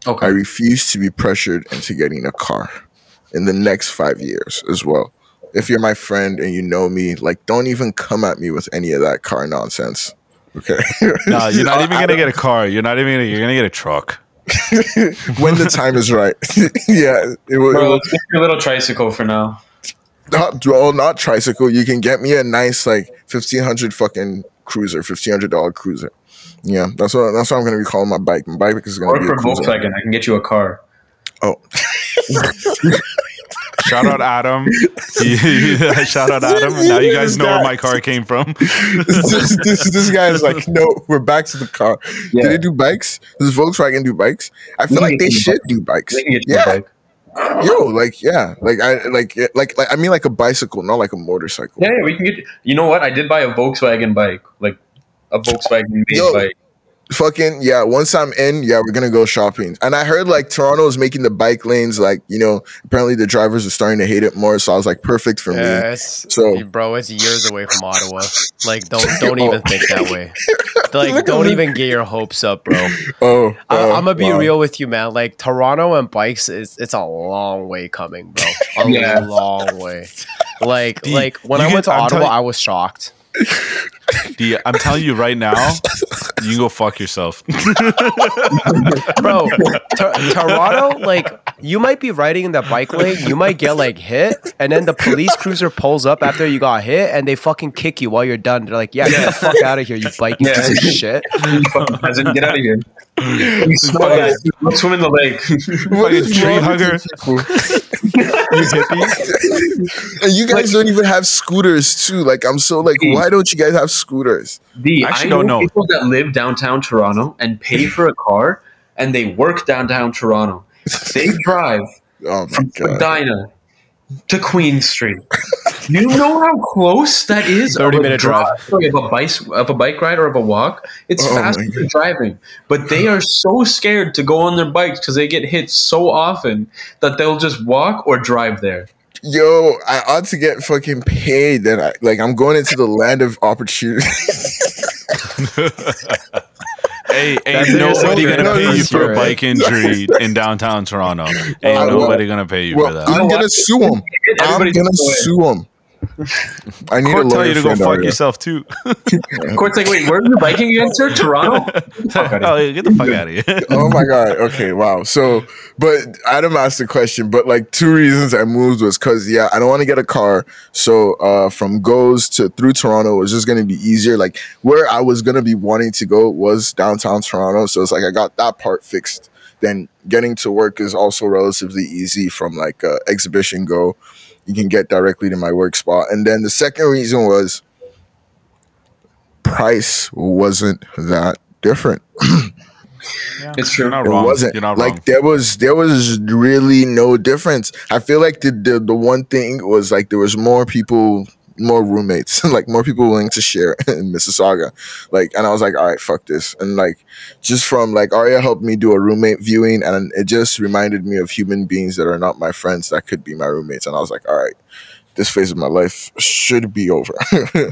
Okay. I refuse to be pressured into getting a car in the next five years as well. If you're my friend and you know me, like don't even come at me with any of that car nonsense. Okay. No, you're not [laughs] even gonna get a car. You're not even gonna. You're gonna get a truck. [laughs] when the time is right. [laughs] yeah. It will, it Bro, will let's get your little tricycle for now. not well, not tricycle. You can get me a nice like fifteen hundred fucking cruiser, fifteen hundred dollar cruiser. Yeah, that's what that's what I'm gonna be calling my bike. My bike is gonna be for a. Volkswagen, I can get you a car. Oh, [laughs] Shout out Adam. [laughs] Shout out Adam. Now you guys know where my car came from. this, this this guy is like, no, we're back to the car. Do Yeah. they do bikes? Does Volkswagen do bikes? I feel We like they get should bike. do bikes. They can get you a Yeah, yo, like yeah, like I like like like I mean like a bicycle, not like a motorcycle. Yeah, yeah, we can get. You know what? I did buy a Volkswagen bike, like a Volkswagen made Yo. bike. Fucking yeah once i'm in yeah we're gonna go shopping and i heard like toronto is making the bike lanes like you know apparently the drivers are starting to hate it more so i was like perfect for me Yeah, it's, So- bro, it's years away from Ottawa. Like, don't [laughs] don't Oh. even think that way. [laughs] Like, don't even get your hopes up, bro. oh, oh I, oh, I'm gonna be wow. real with you, man. Like Toronto and bikes is it's a long way coming, bro. A [laughs] Yeah. long way. Like Dude, like when I went to Ottawa, telling- I was shocked. [laughs] D, I'm telling you right now, you can go fuck yourself. [laughs] bro Tor- toronto like you might be riding in the bike lane you might get like hit and then the police cruiser pulls up after you got hit and they fucking kick you while you're done they're like yeah get the fuck out of here you biking Yeah. piece of shit [laughs] You fucking peasant, get out of here. You swim, you swim in the lake. What Fucking is tree wrong hugger. you people? and you guys don't even have scooters too like i'm so like why don't you guys have scooters I I actually know, don't know. people that live downtown Toronto and pay [laughs] for a car, and they work downtown Toronto. They [laughs] drive oh from Medina to Queen Street. You know how close that is? 30 of a minute drive. sorry, Of a bike, of a bike ride or of a walk. It's Oh faster than driving, but they are so scared to go on their bikes because they get hit so often that they'll just walk or drive there. Yo i ought to get fucking paid then I, like i'm going into the land of opportunity [laughs] hey, That's ain't nobody gonna good. pay you for a bike injury in downtown Toronto. Ain't nobody gonna pay you well for that. i'm gonna sue him i'm gonna just go ahead. sue him i need Court a tell you to go fuck out yourself too. [laughs] Court's like, wait, where are you biking again, sir? Toronto? [laughs] Fuck outta oh, yeah, get the fuck out of here. [laughs] oh my god. Okay wow. So but adam asked the question but like two reasons i moved was because yeah i don't want to get a car. So uh from goes to through toronto was just going to be easier. Like where i was going to be wanting to go was downtown toronto. So it's like i got that part fixed. Then getting to work is also relatively easy from like uh, exhibition go you can get directly to my work spot and then the second reason was price wasn't that different [clears throat] It's true. You're not it wrong. wasn't You're not like wrong. there was there was really no difference i feel like the, the the one thing was like there was more people more roommates [laughs] like more people willing to share [laughs] in mississauga like and i was like all right fuck this and like just from like Arya helped me do a roommate viewing and it just reminded me of human beings that are not my friends that could be my roommates and i was like all right this phase of my life should be over. [laughs] yeah, yeah.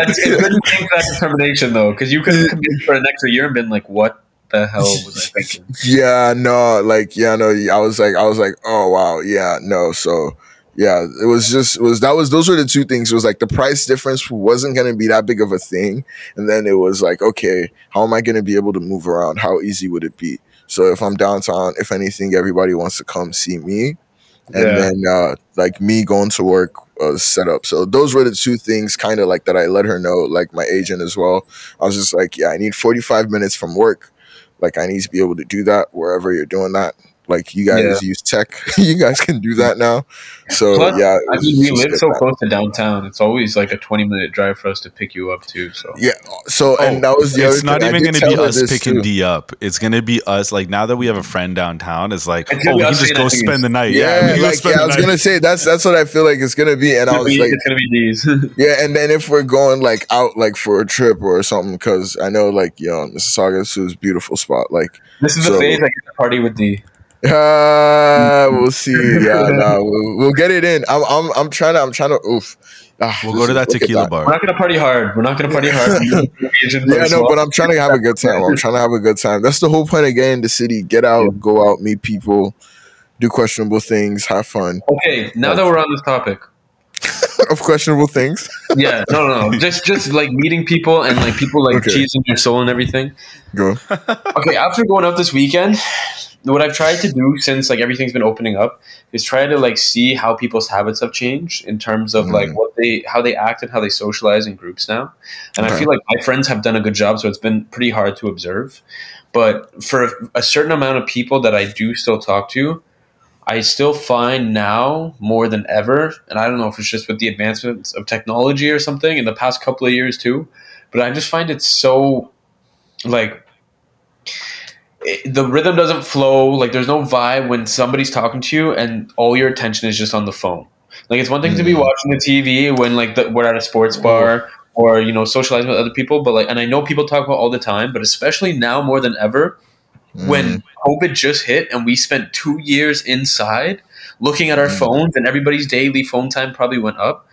It's, it's good to take that determination though, because you could have committed for an extra year and been like, "What the hell was I thinking?" yeah, no, like yeah, no, I was like, I was like, oh wow, yeah, no, so yeah, it was just it was that was those were the two things. It was like the price difference wasn't going to be that big of a thing, and then it was like, okay, how am I going to be able to move around? How easy would it be? So if I'm downtown, if anything, everybody wants to come see me, and Yeah. then uh, like me going to work was set up. So those were the two things, kind of like that. I let her know, like my agent as well. I was just like, yeah, I need 45 minutes from work. Like I need to be able to do that wherever you're doing that. Like you guys use tech, [laughs] you guys can do that now. So Plus, yeah, I mean, we live so that. close to downtown. It's always like a twenty-minute drive for us to pick you up too. So Yeah. So oh, and that was the Oh, it's other not thing. Even going to be us picking too. D up. It's going to be us. Like now that we have a friend downtown, it's like, It's oh, gonna we can just go saying spend the night. Yeah, Yeah, we can go like yeah, I was night. gonna say that's that's what I feel like it's gonna be, and it's I was be, like, it's gonna be these. [laughs] yeah, and then if we're going like out like for a trip or something, because I know like you know Mississauga is a beautiful spot. Like, this is So- the phase I get to party with D. uh, we'll see. [laughs] Yeah, no, we'll, we'll get it in. I'm I'm I'm trying to I'm trying to oof. Ah, We'll go to that look at tequila We're bar. not gonna party hard. We're not gonna party hard. [laughs] Yeah, no, but I'm trying to have a good time. I'm trying to have a good time. That's the whole point of getting in the city. Get out, go out, meet people, do questionable things, have fun okay. Now that we're on this topic, [laughs] of questionable things. yeah, no, no, no, just just like meeting people and like people like Okay. cheesing your soul and everything. Go. Okay, after going out this weekend, what I've tried to do since like everything's been opening up is try to like see how people's habits have changed in terms of like Mm. what they how they act and how they socialize in groups now. And I feel like my friends have done a good job, so it's been pretty hard to observe. But for a certain amount of people that I do still talk to, I still find now more than ever, and I don't know if it's just with the advancements of technology or something in the past couple of years too, but I just find it so like it, the rhythm doesn't flow. Like there's no vibe when somebody's talking to you and all your attention is just on the phone. Like it's one thing to be Mm. watching the TV when like the, we're at a sports bar or you know socializing with other people, but like and I know people talk about all the time, but especially now more than ever when COVID just hit and we spent two years inside looking at our Mm. phones and everybody's daily phone time probably went up.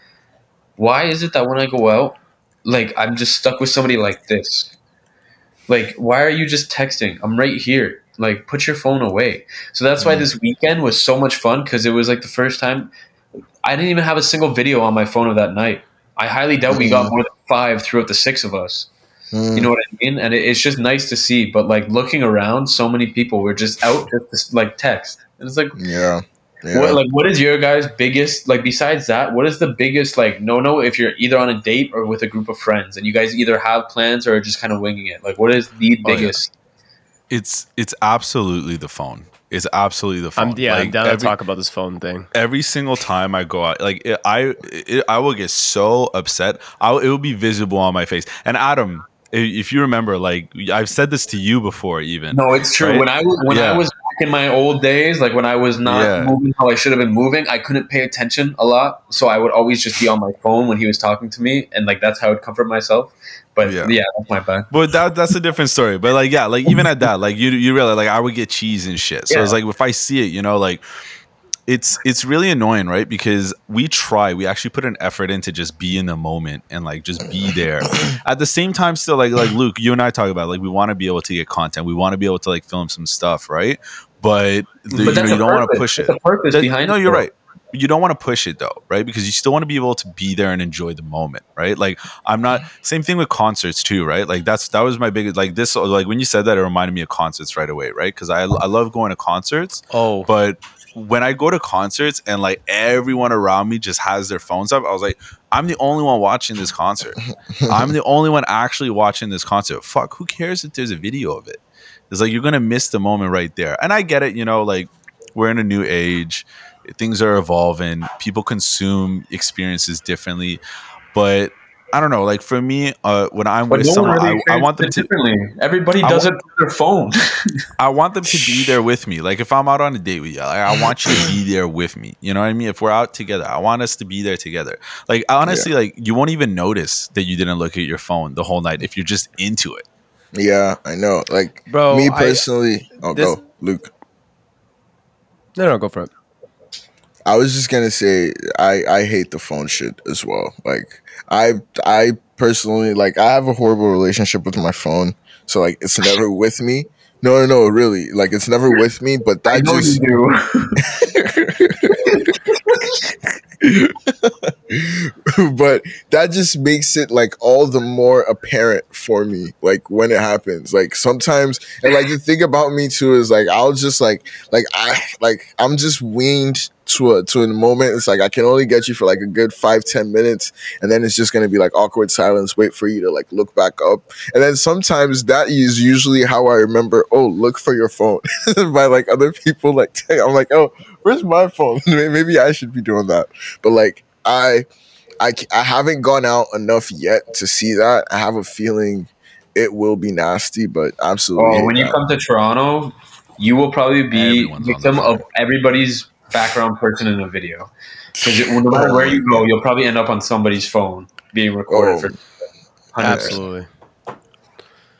Why is it that when I go out, like I'm just stuck with somebody like this? Like, why are you just texting? I'm right here. Like, put your phone away. So that's why Mm. this weekend was so much fun because it was like the first time I didn't even have a single video on my phone of that night. I highly doubt we got Mm. more than five throughout the six of us. Mm. You know what I mean? And it, it's just nice to see. But like looking around, so many people were just out just to like text. And it's like, yeah. Yeah. what like what is your guys' biggest like besides that? What is the biggest like no no if you're either on a date or with a group of friends and you guys either have plans or are just kind of winging it? Like what is the Oh, yeah. biggest? It's it's absolutely the phone. It's absolutely the phone. I'm yeah, I'm Like, down to talk about this phone thing. every single time I go out, like it, I, it, I will get so upset. I, it will be visible on my face. And Adam, i- if you remember, like I've said this to you before, even. No, it's true. Right? When I was when Yeah. I was back in my old days, like when I was not Yeah. moving how I should have been moving, I couldn't pay attention a lot. So I would always just be on my phone when he was talking to me, and like that's how I would comfort myself. But Yeah. yeah, that's my bad. But that that's a different story. But like yeah, like even at that, like you you realize like I would get cheese and shit. So Yeah. it's like if I see it, you know, like it's it's really annoying, right? Because we try, we actually put an effort in to just be in the moment and like just be there. [clears throat] At the same time, still like like Luke, you and I talk about like we want to be able to get content, we want to be able to like film some stuff, right? But, the, you know you don't want to push it. That's the purpose That- behind no, you're though. right. You don't want to push it though, right? Because you still want to be able to be there and enjoy the moment, right? Like I'm not same thing with concerts too, right? Like that's that was my biggest like this like when you said that it reminded me of concerts right away, right? Because I I love going to concerts, Oh, but when I go to concerts and like everyone around me just has their phones up, I was like, I'm the only one watching this concert. [laughs] I'm the only one actually watching this concert. Fuck, who cares if there's a video of it? It's like you're gonna miss the moment right there. And I get it, you know, like we're in a new age, things are evolving, people consume experiences differently. But I don't know, like for me, uh, when I'm But with no someone, really I, I want them experiences to differently. Everybody I does wa- it through their phone. [laughs] I want them to be there with me. Like if I'm out on a date with you, like I want you to be [clears throat] there with me. You know what I mean? If we're out together, I want us to be there together. Like honestly, like you won't even notice that you didn't look at your phone the whole night if you're just into it. Yeah, I know. Like Bro, me I- personally. oh, this- go, Luke. no, no, go for it. I was just gonna say I I hate the phone shit as well. Like I I personally like I have a horrible relationship with my phone, so like it's never [laughs] with me. No, no, no, really. Like it's never with me, but I that know just you do. [laughs] but that just makes it like all the more apparent for me like when it happens like sometimes and like the thing about me too is like i'll just like like i like i'm just weaned to a to a moment it's like i can only get you for like a good five ten minutes and then it's just going to be like awkward silence wait for you to like look back up and then sometimes that is usually how i remember oh look for your phone [laughs] by like other people like [laughs] i'm like oh where's my phone [laughs] maybe i should be doing that but like I, I I haven't gone out enough yet to see that. I have a feeling it will be nasty, but absolutely. Oh, when you not. come to Toronto, you will probably be Everyone's victim of everybody's background person in a video. Because no matter where you go, you'll probably end up on somebody's phone being recorded Oh. for 100%. Absolutely.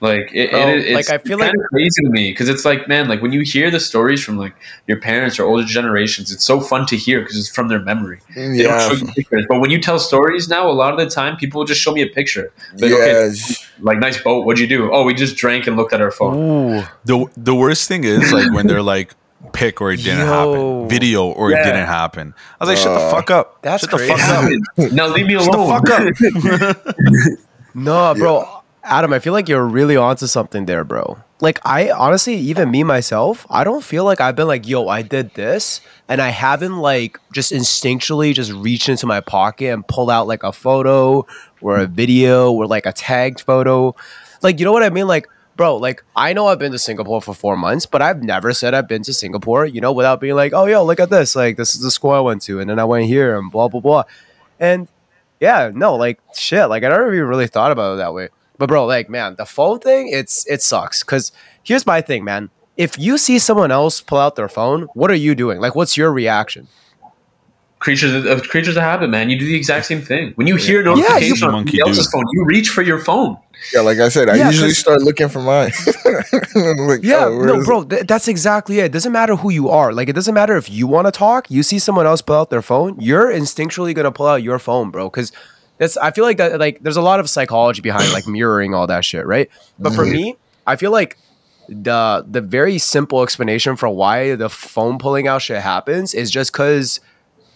Like it, Bro, oh, it, it's like, I feel kind of crazy to me because it's like man, like when you hear the stories from like your parents or older generations, it's so fun to hear because it's from their memory. They yeah, don't show you pictures, but when you tell stories now, a lot of the time people will just show me a picture. Like, yeah, okay, like nice boat. What'd you do? Oh, we just drank and looked at our phone. Ooh. The the worst thing is like when they're like pick or it didn't Yo. happen, video or it didn't happen. I was like, shut the Uh, fuck up. that's shut the crazy. fuck up. [laughs] now leave me alone. Shut the fuck up. [laughs] [laughs] No, bro. Adam, I feel like you're really onto something there, bro. Like I honestly, even me myself, I don't feel like I've been like, yo, I did this, and I haven't like just instinctually just reached into my pocket and pulled out like a photo or a video or like a tagged photo. Like, you know what I mean? Like, bro, like I know I've been to Singapore for four months, but I've never said I've been to Singapore, you know, without being like, oh, yo, look at this. Like, this is the school I went to, and then I went here and blah blah blah. And yeah, no, like shit. Like I never even really thought about it that way. But bro, like man, the phone thing, it's it sucks. Cause here's my thing, man. If you see someone else pull out their phone, what are you doing? Like, what's your reaction? Creatures of, of creatures of habit, man. You do the exact same thing. When you hear a you- notification on Monkey somebody else's phone, you reach for your phone. yeah. Like I said, I Yeah, usually 'cause- start looking for mine. [laughs] like, Yeah, oh, no, bro, th- that's exactly it. It doesn't matter who you are. Like, it doesn't matter if you want to talk. You see someone else pull out their phone, you're instinctually gonna pull out your phone, bro. Because that's. I feel like that. Like, there's a lot of psychology behind like mirroring all that shit, right? But for Mhm. me, I feel like the the very simple explanation for why the phone pulling out shit happens is just because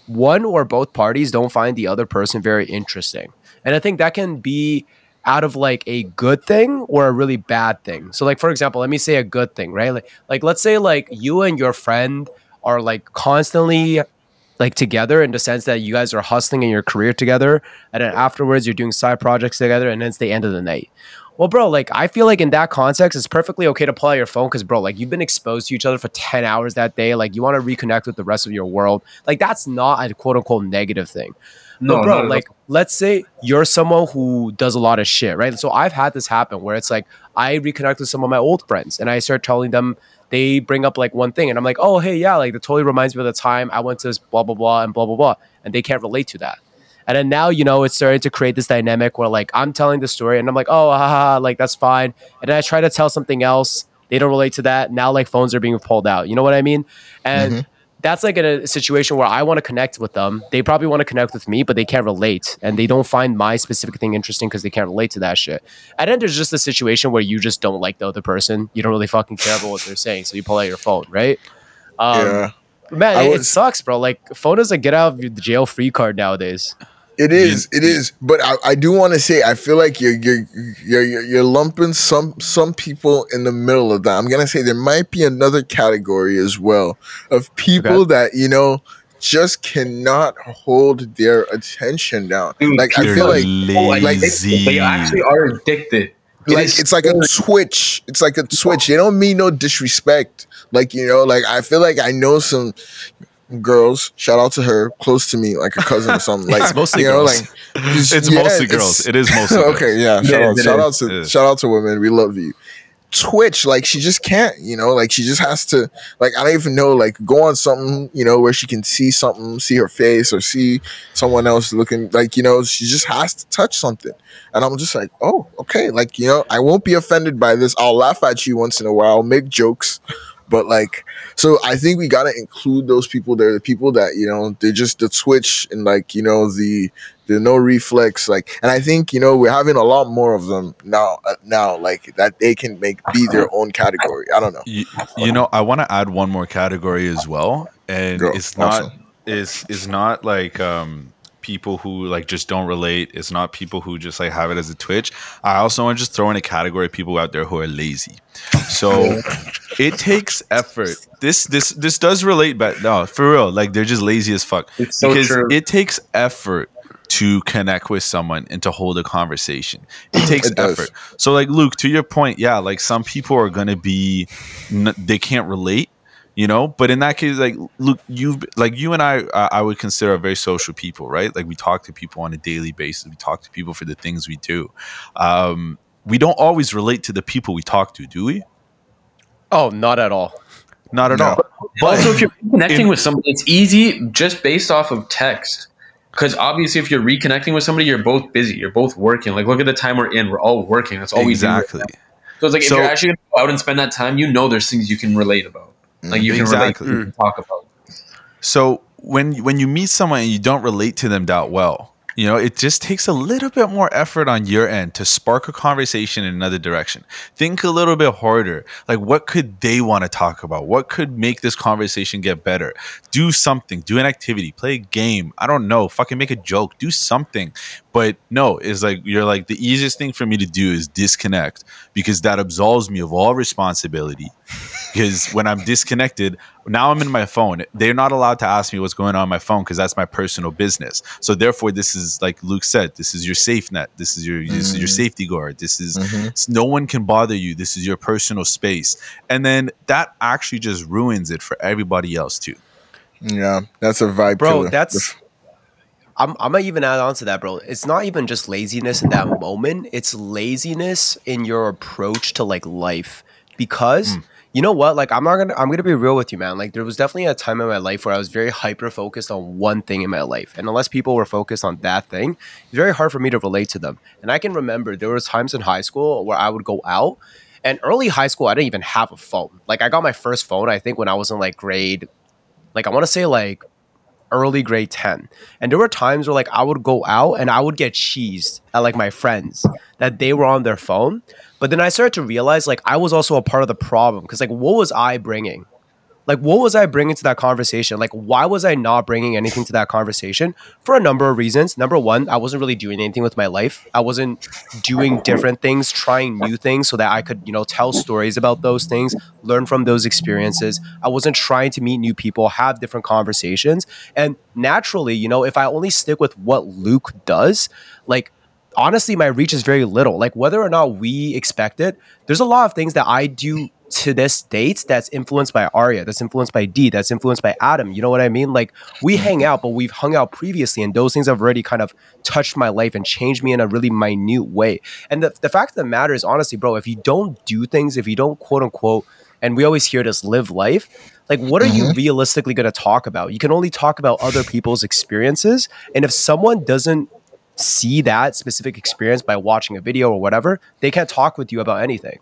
one or both parties don't find the other person very interesting. And I think that can be out of like a good thing or a really bad thing. So like for example, let me say a good thing, right? Like like let's say like you and your friend are like constantly like together in the sense that you guys are hustling in your career together and then afterwards you're doing side projects together and then it's the end of the night. Well, bro, like I feel like in that context, it's perfectly okay to pull out your phone because, bro, like you've been exposed to each other for 10 hours that day. Like you want to reconnect with the rest of your world. Like that's not a quote unquote negative thing. No, but bro, like let's say you're someone who does a lot of shit, right? So I've had this happen where it's like I reconnect with some of my old friends and I start telling them they bring up like one thing and I'm like, oh hey, yeah, like that totally reminds me of the time I went to this blah blah blah and blah blah blah. And they can't relate to that. And then now, you know, it's starting to create this dynamic where like I'm telling the story and I'm like, oh, haha, like that's fine. And then I try to tell something else. They don't relate to that. Now, like phones are being pulled out. You know what I mean? And that's like in a situation where I want to connect with them. They probably want to connect with me, but they can't relate. And they don't find my specific thing interesting because they can't relate to that shit. And then there's just a situation where you just don't like the other person. You don't really fucking care about what they're saying. So you pull out your phone, right? Um, yeah, Man, it, it sucks, bro. Like, phone is a get out of the jail free card nowadays. It is. It is. But I, I do want to say, I feel like you're you're, you're you're you're lumping some some people in the middle of that. I'm gonna say there might be another category as well of people that you know just cannot hold their attention down. Dude, Like I feel like like, lazy. they actually are addicted. Like is it's like a twitch. It's like a twitch. They don't mean no disrespect. Like you know, like I feel like I know some girls. Shout out to her, close to me, like a cousin or something. [laughs] Like It's mostly you know, girls. like It's yeah, mostly it's- girls. It is mostly [laughs] girls. okay, yeah. Shout It out, shout out to shout out to women. We love you. Twitch, like she just can't, you know, like she just has to, like I don't even know, like go on something, you know, where she can see something, see her face, or see someone else looking, like you know, she just has to touch something, and I'm just like, oh, okay, like you know, I won't be offended by this. I'll laugh at you once in a while, make jokes, But like, so I think we gotta include those people. They're the people that you know they're just the Twitch and like you know the the no reflex like, and I think you know we're having a lot more of them now. Uh, now like that they can make be their own category. I don't know. You, you know, I want to add one more category as well, and Go. it's not Awesome. is is not like um people who like just don't relate. It's not people who just like have it as a twitch. I also want to just throw in a category of people out there who are lazy. So [laughs] it takes effort. This this this does relate, but no, for real, like they're just lazy as fuck. It's so because true. it takes effort to connect with someone and to hold a conversation. It [clears throat] takes It effort. So like Luke, to your point, yeah, like some people are gonna be n- they can't relate, you know. But in that case, like look you've like you and I, uh, I would consider a very social people, right? Like we talk to people on a daily basis. We talk to people for the things we do. Um, we don't always relate to the people we talk to, do we? Oh, not at all. Not at No. all. also, if you're connecting in- with somebody, it's easy just based off of text. Because obviously, if you're reconnecting with somebody, you're both busy. You're both working. Like, look at the time we're in. We're all working. That's all we do. exactly. So it's like So- if you're actually going to go out and spend that time, you know there's things you can relate about. Mm, like you can Exactly. relate, you can talk about. So when when you meet someone and you don't relate to them that well, you know, it just takes a little bit more effort on your end to spark a conversation in another direction. Think a little bit harder. Like what could they want to talk about? What could make this conversation get better? Do something, do an activity, play a game. I don't know, fucking make a joke, do something. But no, it's like you're like the easiest thing for me to do is disconnect because that absolves me of all responsibility because when I'm disconnected, now I'm in my phone. They're not allowed to ask me what's going on, on my phone because that's my personal business. So therefore, this is like Luke said, this is your safe net. This is your this is your mm-hmm. safety guard. This is mm-hmm. s- no one can bother you. This is your personal space, and then that actually just ruins it for everybody else too. Yeah, that's a vibe, bro killer. that's I'm, I'm gonna even add on to that bro. It's not even just laziness in that moment. It's laziness in your approach to like life. Because mm. you know what? Like i'm not gonna i'm gonna be real with you man. Like there was definitely a time in my life where i was very hyper focused on one thing in my life. And unless people were focused on that thing it's very hard for me to relate to them. And i can remember there was times in high school where i would go out. And early high school i didn't even have a phone. Like i got my first phone i think when i was in like grade like i want to say like early grade 10 and there were times where like i would go out and i would get cheesed at like my friends that they were on their phone. But then i started to realize like i was also a part of the problem because like what was i bringing like what was i bringing to that conversation? Like why was i not bringing anything to that conversation? For a number of reasons. Number one i wasn't really doing anything with my life. I wasn't doing different things trying new things so that i could you know tell stories about those things learn from those experiences. I wasn't trying to meet new people have different conversations. And naturally you know if i only stick with what luke does like honestly my reach is very little. Like whether or not we expect it there's a lot of things that i do to this date that's influenced by Arya, that's influenced by D, that's influenced by Adam. You know what I mean? Like we mm-hmm. hang out, but we've hung out previously, and those things have already kind of touched my life and changed me in a really minute way. And the, the fact of the matter is, honestly, bro, if you don't do things, if you don't quote unquote, and we always hear this live life, like what are you mm-hmm. realistically going to talk about? You can only talk about other people's experiences. And if someone doesn't see that specific experience by watching a video or whatever, they can't talk with you about anything.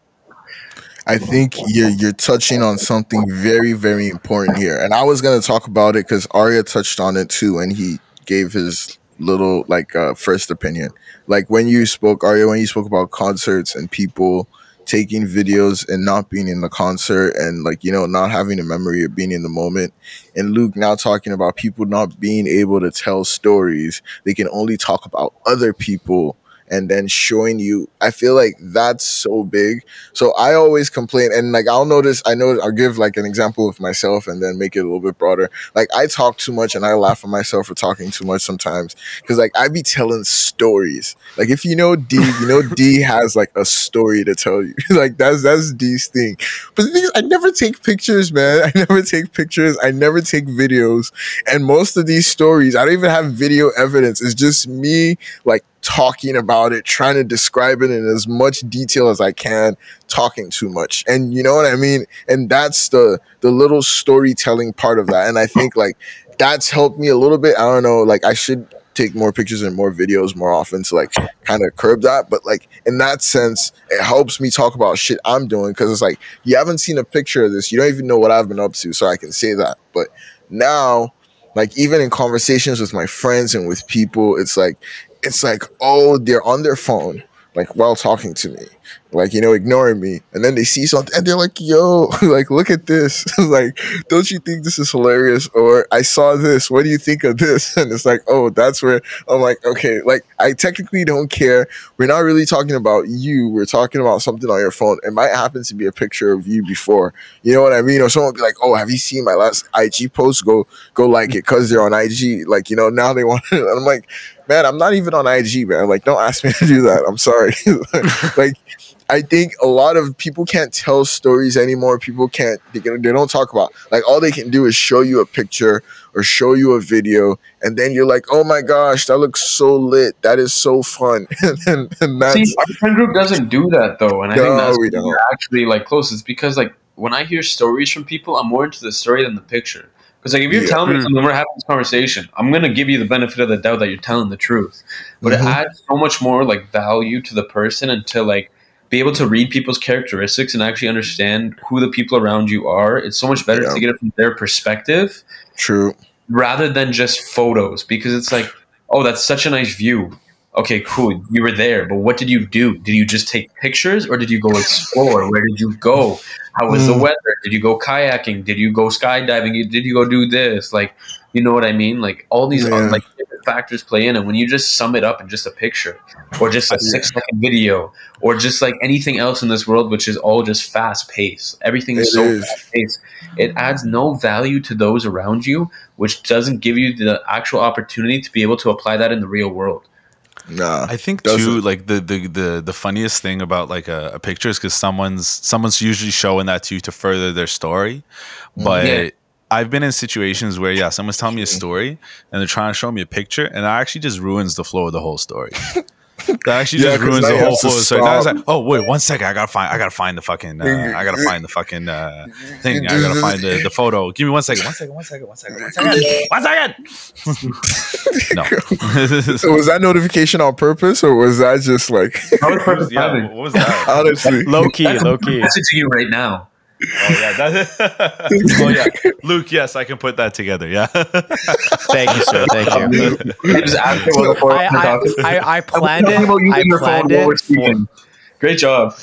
I think you're you're touching on something very very important here, and I was gonna talk about it because Arya touched on it too, and he gave his little like uh, first opinion. Like when you spoke, Arya, when you spoke about concerts and people taking videos and not being in the concert and like you know not having a memory of being in the moment. And luke now talking about people not being able to tell stories. They can only talk about other people and then showing you i feel like that's so big. So i always complain and like i'll notice i know i'll give like an example of myself and then make it a little bit broader. Like i talk too much and i laugh at myself for talking too much sometimes because like i be telling stories. Like if you know d you know d has like a story to tell you. [laughs] Like that's that's d's thing. But the thing is i never take pictures man. [laughs] I never take pictures. I never take videos. And most of these stories i don't even have video evidence. It's just me like talking about it, trying to describe it in as much detail as I can, talking too much. And you know what I mean? And that's the the little storytelling part of that. And I think like that's helped me a little bit. I don't know, like I should take more pictures and more videos more often to like kind of curb that. But like in that sense, it helps me talk about shit I'm doing because it's like you haven't seen a picture of this, you don't even know what I've been up to, so I can say that. But now, like even in conversations with my friends and with people, it's like it's like oh they're on their phone like while talking to me. Like you know ignoring me. And then they see something and they're like yo [laughs] like look at this. [laughs] Like don't you think this is hilarious? Or i saw this. What do you think of this? [laughs] And it's like oh that's where i'm like okay. Like i technically don't care. We're not really talking about you. We're talking about something on your phone. It might happen to be a picture of you before. You know what i mean? Or someone be like oh have you seen my last ig post? Go go like it because they're on ig like you know now they want it i'm like man i'm not even on ig man like don't ask me to do that i'm sorry [laughs] like I think a lot of people can't tell stories anymore. People can't they, can, they don't talk about like all they can do is show you a picture or show you a video, and then you're like, oh my gosh, that looks so lit. That is so fun. [laughs] and, and, and that's See, our friend group doesn't do that though, and I No, think that's we don't. actually like close. It's because like when I hear stories from people, I'm more into the story than the picture. Because like if you're Yeah. telling me Mm. something, we're having this conversation, I'm gonna give you the benefit of the doubt that you're telling the truth. But Mhm. it adds so much more like value to the person and to like be able to read people's characteristics and actually understand who the people around you are. It's so much better Yeah. to get it from their perspective true. rather than just photos because it's like, oh, that's such a nice view. Okay, cool. You were there, but what did you do? Did you just take pictures or did you go explore? Where did you go? How was the Mm. weather? Did you go kayaking? Did you go skydiving? Did you go do this? Like, you know what I mean? Like all these Yeah. like different factors play in, and when you just sum it up in just a picture or just a six second video or just like anything else in this world, which is all just fast paced, everything is It so is. fast paced. It adds no value to those around you, which doesn't give you the actual opportunity to be able to apply that in the real world. Nah. I think Doesn't. too, like the the the, the funniest thing about like a, a picture is because someone's someone's usually showing that to you to further their story, mm. but. Yeah. I've been in situations where yeah, someone's telling me a story and they're trying to show me a picture, and it actually just ruins the flow of the whole story. [laughs] That actually Yeah, just 'cause ruins the you whole flow. of the story. Now it's like, oh wait, one second, I gotta find, I gotta find the fucking, uh, I gotta find the fucking uh, thing. I gotta find the, the photo. Give me one second, one second, one second, one second, one second, one second. [laughs] no. [laughs] So was that notification on purpose or was that just like How is perfect yeah, what was that? [laughs] honestly? Low key, low key. Messaging you right now. Oh yeah, that's [laughs] oh yeah, Luke. Yes, I can put that together. Yeah. [laughs] Thank you, sir. Thank you. I just asked her what before I, I. I, I planned it. I planned it. For. Great job.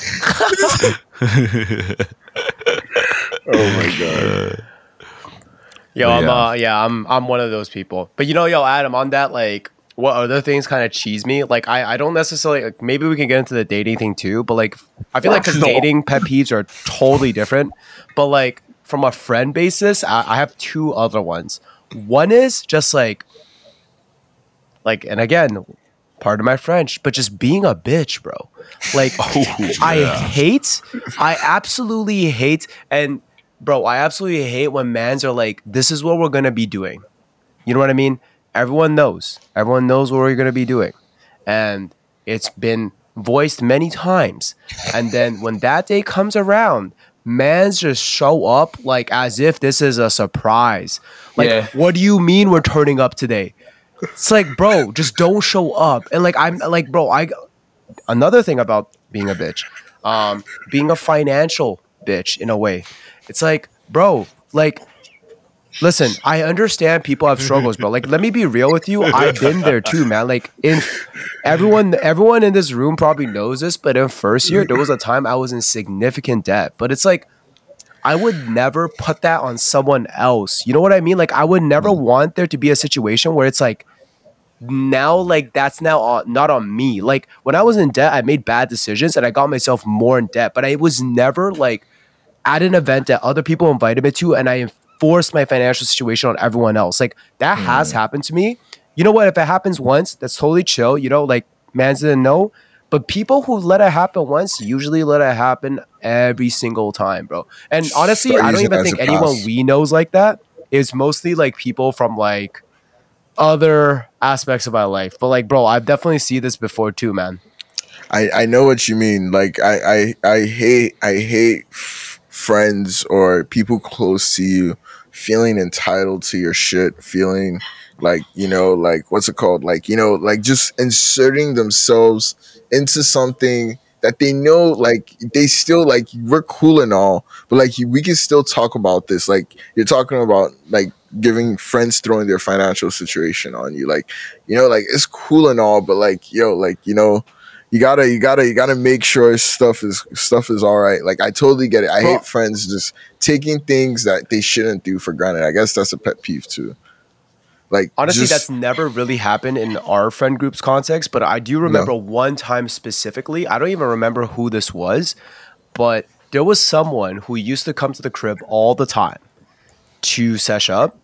[laughs] Oh my god. Yo, But I'm yeah. uh, yeah, I'm I'm one of those people. But you know, yo, Adam, on that, like, what other things kind of cheese me? Like, I I don't necessarily. Like, maybe we can get into the dating thing too. But like, I feel like No. dating pet peeves are totally different. But like, from a friend basis, I, I have two other ones. One is just like, like, and again, pardon my French, but just being a bitch, bro. Like, [laughs] oh, I hate, I absolutely hate, and bro, I absolutely hate when mans are like, this is what we're gonna be doing. You know what I mean? Everyone knows. Everyone knows what we're gonna be doing. And it's been voiced many times. And then when that day comes around, mans just show up like as if this is a surprise. Like, Yeah. what do you mean we're turning up today? It's like, bro, just don't show up. And like, I'm like, bro, I another thing about being a bitch, um, being a financial bitch in a way. It's like, bro, like, listen, I understand people have struggles, bro. Like, let me be real with you. I've been there too, man. Like, in everyone, everyone in this room probably knows this, but in first year, there was a time I was in significant debt. But it's like, I would never put that on someone else. You know what I mean? Like, I would never mm. want there to be a situation where it's like, now like that's now on, not on me. Like when I was in debt, I made bad decisions and I got myself more in debt. But I was never like at an event that other people invited me to, and I enforced my financial situation on everyone else. Like that has mm. happened to me. You know what? If it happens once, that's totally chill. You know, like mans didn't know. But people who let it happen once usually let it happen every single time, bro. And honestly, Start I don't even think anyone we knows like that. It's mostly like people from like other aspects of my life. But like, bro, I've definitely seen this before too, man. I, I know what you mean. Like I, I, I hate I hate friends or people close to you feeling entitled to your shit, feeling like you know like what's it called? Like you know like just inserting themselves into something that they know like they still like we're cool and all but like we can still talk about this. Like you're talking about like giving friends throwing their financial situation on you. Like you know like it's cool and all but like yo like you know you gotta you gotta you gotta make sure stuff is stuff is all right like i totally get it i hate friends just taking things that they shouldn't do for granted i guess that's a pet peeve too like Honestly, just- that's never really happened in our friend group's context, but I do remember one time specifically. I don't even remember who this was, but there was someone who used to come to the crib all the time to sesh up.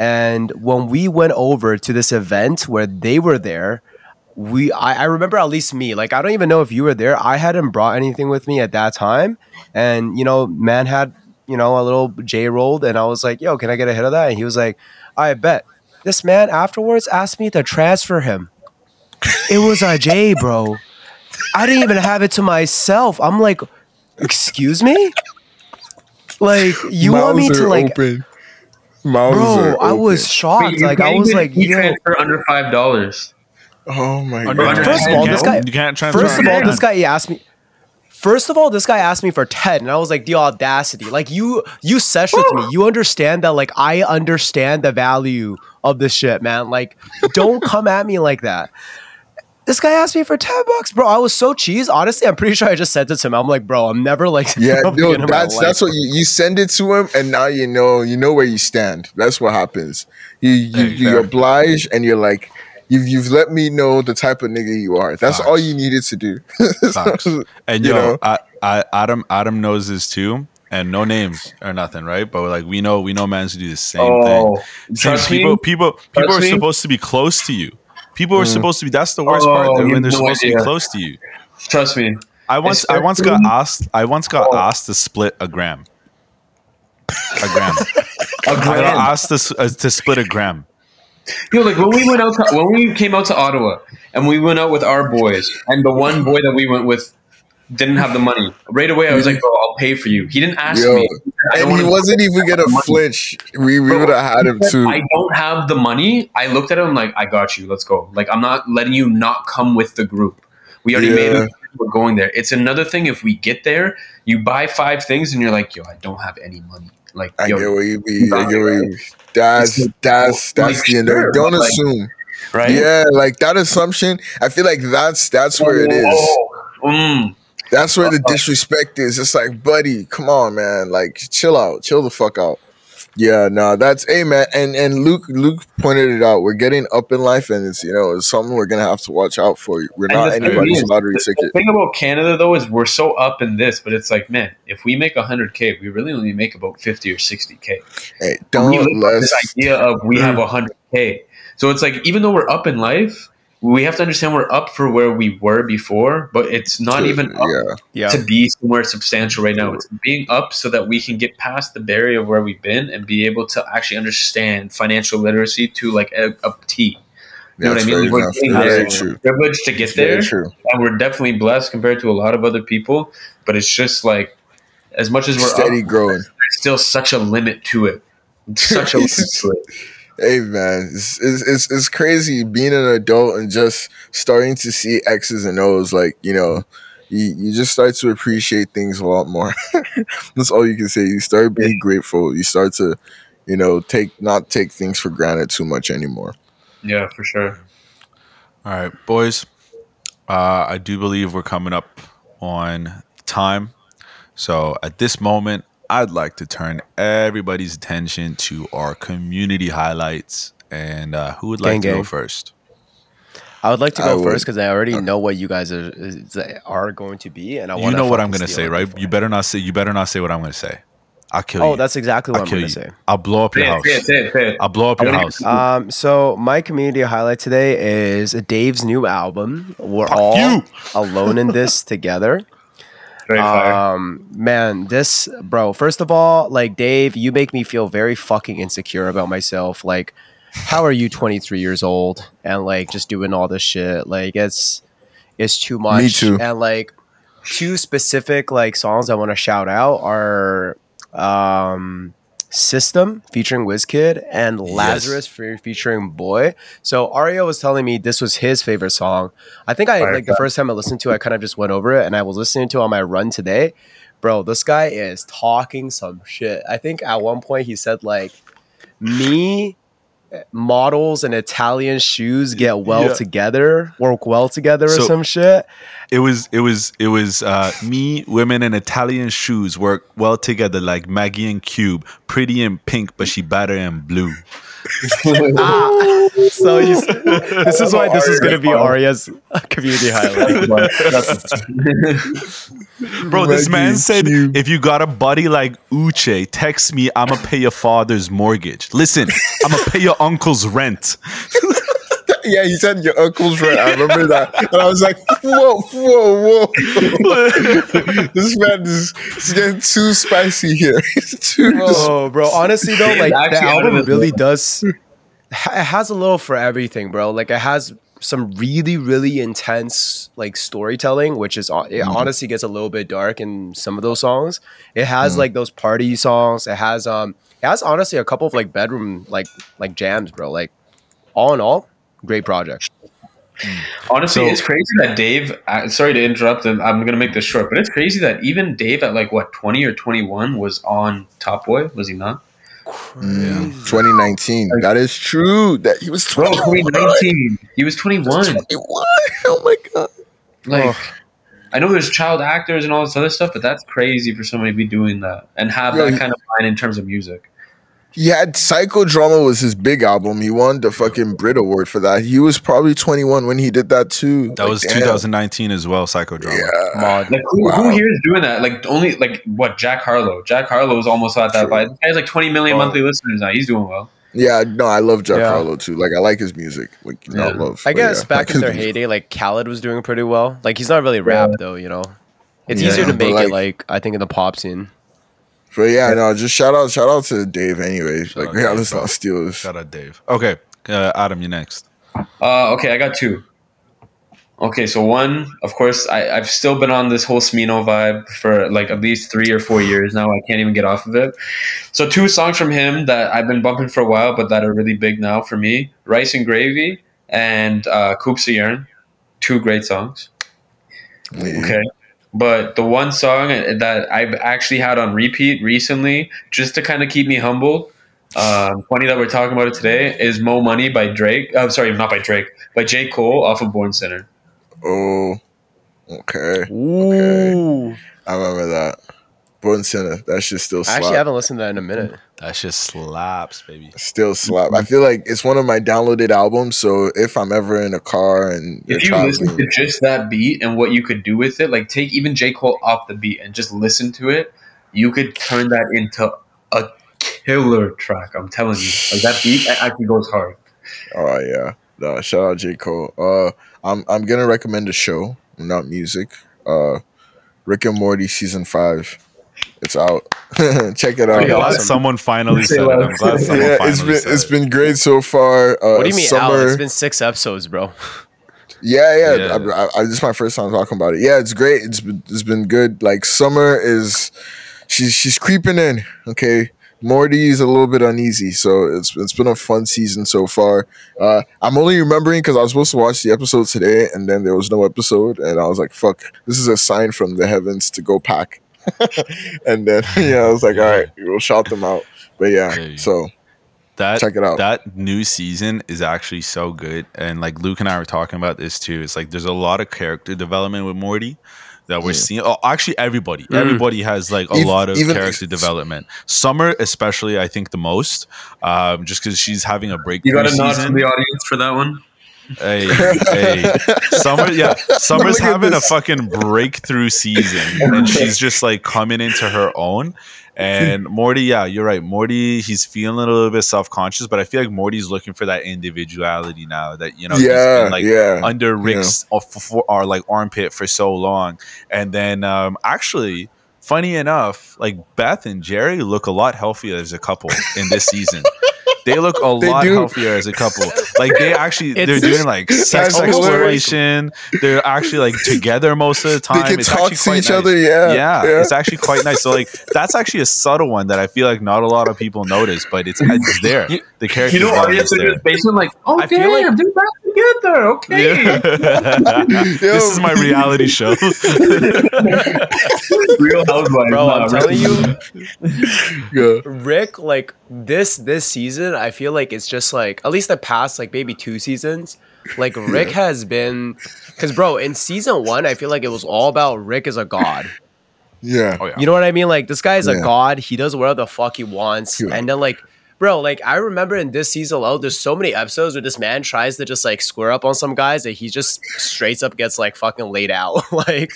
And when we went over to this event where they were there, we I, I remember at least me, like I don't even know if you were there. I hadn't brought anything with me at that time. And you know, man had, you know, a little J rolled and I was like, yo, can I get a hit of that? And he was like, I bet. This man afterwards asked me to transfer him. It was a J, bro. I didn't even have it to myself. I'm like, excuse me? Like, you want me to like open. Mouths Bro, are I was shocked. Wait, like I was even like, yo. e-transfer under five dollars. Oh my Under- god First of all, this guy- you can't transfer. First of all, this guy he asked me. First of all, this guy asked me for ten, and I was like, the audacity! Like you, you sesh with me. You understand that? Like I understand the value of this shit, man. Like, don't [laughs] come at me like that. This guy asked me for ten bucks, bro. I was so cheese. Honestly, I'm pretty sure I just sent it to him. I'm like, bro, I'm never like, [laughs] Yeah, never no, again in my that's that's what you, you send it to him, and now you know you know where you stand. That's what happens. You you, Hey, you fair. oblige, and you're like, you've you've let me know the type of nigga you are. That's all you needed to do. [laughs] Facts. And You yo, know? I, I, Adam, Adam knows this too, and no names or nothing, right? But like we know, we know, mans who do the same Oh, thing. Trust people, me. people, people Trust are me. supposed to be close to you. People are Mm. supposed to be. That's the worst Oh, part. you When they're no supposed to be close to you. Trust me. I once, I once got asked. I once got Oh. asked to split a gram. A gram. [laughs] A I got asked to, uh, to split a gram. Yo, like when we went out, to, when we came out to Ottawa, and we went out with our boys, and the one boy that we went with didn't have the money. Right away, I was like, "Bro, I'll pay for you." He didn't ask Yo, me, and he wasn't even gonna flinch. We we would have had him too. I don't have the money. I looked at him like, I got you. Let's go. Like, I'm not letting you not come with the group. We already made it. We're going there. It's another thing if we get there, you buy five things and you're like, yo, I don't have any money. Like, I yo, get where you be. I get where you. That's like, that's that's like, the end. sure, Don't like, assume. right? Yeah, like that assumption. I feel like that's that's where it is. Oh, mm. That's where the disrespect is. It's like, buddy, come on, man. Like, chill out, chill the fuck out. Yeah, no, that's hey man, and and Luke Luke pointed it out. We're getting up in life, and it's you know it's something we're gonna have to watch out for. We're And not anybody's is, lottery the, the thing about Canada though is we're so up in this, but it's like, man, if we make hundred k, we really only make about fifty or sixty k. Hey, don't let this idea of we have 100k so it's like even though we're up in life we have to understand we're up for where we were before but it's not to- even up yeah. yeah. to be somewhere substantial right now it's being up so that we can get past the barrier of where we've been and be able to actually understand financial literacy to like a, a T. You know what I mean? very We're getting there. true. Privileged to get It's there, true. and we're definitely blessed compared to a lot of other people. But it's just like, as much as we're Steady up, growing. there's still such a limit to it. Such a limit to it. [laughs] Hey man, it's, it's it's it's crazy being an adult and just starting to see X's and O's. Like you know, you, you just start to appreciate things a lot more. [laughs] That's all you can say. You start being grateful. You start to, you know, take not take things for granted too much anymore. Yeah, for sure. All right, boys. Uh, I do believe we're coming up on time. So at this moment, I'd like to turn everybody's attention to our community highlights. And uh, who would like Gang, to go first? I would like to go would- first because I already know what you guys are are going to be, and I want. You know what I'm gonna say, right? You better not say. You better not say what I'm gonna say. I'll kill you. Oh, that's exactly what I'll I'm going to say. I'll blow up your house. say it, say it, say it. I'll blow up your house. Um, so my community highlight today is Dave's new album. We're Fuck all you. alone in this together. Very fire. Um, man, this bro. First of all, like Dave, you make me feel very fucking insecure about myself. Like, how are you 23 years old and like just doing all this shit? Like, it's it's too much. Me too. And like, two specific like songs I want to shout out are um System featuring Wizkid and Lazarus fe- featuring Boy. So Arya was telling me this was his favorite song. I think I Fire like the first time I listened to it, I kind of just went over it and I was listening to it on my run today. Bro, this guy is talking some shit. I think at one point he said like me models and Italian shoes get well Yeah. together, work well together or some shit. It was it was it was uh, me, women, and Italian shoes work well together like Maggie and Cube, pretty in pink, but she better in blue. Ah, so you, [laughs] this is why this is going to be Arya's community highlight. But that's- [laughs] Bro, this man said Cube. if you got a buddy like Uche, text me. I'ma pay your father's mortgage. Listen, I'ma pay your uncle's rent. [laughs] Yeah, he said your uncle's right. I remember that, and I was like, "Whoa, whoa, whoa!" [laughs] this man is he's getting too spicy here. [laughs] He's too. Oh, bro. Honestly, though, like the actually out of album his really league. does. It has a little for everything, bro. Like it has some really, really intense like storytelling, which is hon- it honestly gets a little bit dark in some of those songs. It has like those party songs. It has um, it has honestly a couple of like bedroom like like jams, bro. Like all in all, great project. Honestly, So- it's crazy that Dave. Uh, sorry to interrupt, and I'm gonna make this short, but it's crazy that even Dave at like what 20 or 21 was on Top Boy. Was he not? Mm, 2019. That is true. That he was Bro, 21. 2019. He was 21. 21. [laughs] Oh my god. Like, I know there's child actors and all this other stuff, but that's crazy for somebody to be doing that and have Yeah, that he- kind of mind in terms of music. He had Psychodrama was his big album. He won the fucking Brit Award for that. He was probably 21 when he did that too. That Like, was damn. 2019 as well. Psychodrama. Yeah. Mod. Like, who, Wow. who here is doing that? Like, only like what Jack Harlow. Jack Harlow is almost at that True. vibe. This guy's like 20 million Oh. monthly listeners now. He's doing well. Yeah, no, I love Jack Yeah. Harlow too. Like I like his music. Like you know, Yeah. love. I guess yeah, back like in their music. [laughs] heyday, like Khalid was doing pretty well. Like he's not really rap though, you know. It's Yeah, easier to make like- it like I think in the pop scene. But yeah, no, just shout out, shout out to Dave. Anyway, Shout like out yeah, Dave, let's not steal this. Shout out Dave. Okay, uh, Adam, you next. Uh, okay, I got two. Okay, so one, of course, I, I've still been on this whole Smino vibe for like at least three or four years now. I can't even get off of it. So two songs from him that I've been bumping for a while, but that are really big now for me: "Rice and Gravy" and uh, "Coops of Yarn." Two great songs. Yeah. Okay. But the one song that I've actually had on repeat recently, just to kind of keep me humble, um, funny that we're talking about it today, is "Mo Money" by Drake. I'm sorry, not by Drake, by J. Cole off of Born Sinner. Oh, okay. Ooh. I remember that. Born Sinner. That shit still I actually haven't listened to that in a minute. That shit slaps, baby. Still slap. I feel like it's one of my downloaded albums. So if I'm ever in a car and If you traveling, listen to just that beat and what you could do with it, like take even J. Cole off the beat and just listen to it, you could turn that into a killer track. I'm telling you, like that beat actually goes hard. oh yeah, no, shout out J Cole. Uh, I'm I'm gonna recommend a show, not music. Uh, Rick and Morty season five. It's out. [laughs] Check it out. I'm Pretty glad awesome. someone finally said it. I'm glad someone yeah, finally it's been said it's it. been great so far. Uh, What do you mean, summer, Al? It's been six episodes, bro. Yeah, yeah. Yeah. I, I, I, this is my first time talking about it. Yeah, it's great. It's been, it's been good. Like summer is, she's she's creeping in. Okay, Morty is a little bit uneasy, so it's it's been a fun season so far. Uh, I'm only remembering because I was supposed to watch the episode today, and then there was no episode, and I was like, "Fuck, this is a sign from the heavens to go pack." [laughs] and then [laughs] yeah, I was like, "All right, we'll shout them out." But yeah, Yeah. so that check it out. that new season is actually so good and like luke and i were talking about this too it's like there's a lot of character development with morty that we're Mm. seeing oh actually everybody Mm. everybody has like a Ev- lot of even- character development summer especially i think the most um just because she's having a break. You got a nod season. from the audience for that one. Hey, [laughs] hey. Summer, yeah, Summer's having a fucking breakthrough season, and she's just like coming into her own. And Morty, yeah, you're right. Morty, he's feeling a little bit self conscious, but I feel like Morty's looking for that individuality now. That you know, he's yeah, been like yeah. under Rick's or, for, or like armpit for so long, and then um, actually. Funny enough, like Beth and Jerry look a lot healthier as a couple in this season. [laughs] they look a They lot do. healthier as a couple. Like they actually they're doing like sex That's hilarious. exploration. They're actually like together most of the time. They can It's talk actually to quite each nice. other. Yeah, yeah, it's actually quite nice. So like that's actually a subtle one that I feel like not a lot of people notice, but it's it's there. The character. You know, audience are just basically like, oh I feel damn, like- they're back together. Okay, [laughs] this is my reality show. [laughs] Real Housewives. Bro, I'm telling you, [laughs] yeah. Rick, like this this season, I feel like it's just like at least the past like maybe two seasons. Like Rick has been, because bro, in season one, I feel like it was all about Rick as a god. Yeah. oh yeah. You know what I mean? Like this guy is a god. He does whatever the fuck he wants. Yeah. And then like, bro, like I remember in this season alone, there's so many episodes where this man tries to just like square up on some guys that he just straight up gets like fucking laid out. [laughs] like,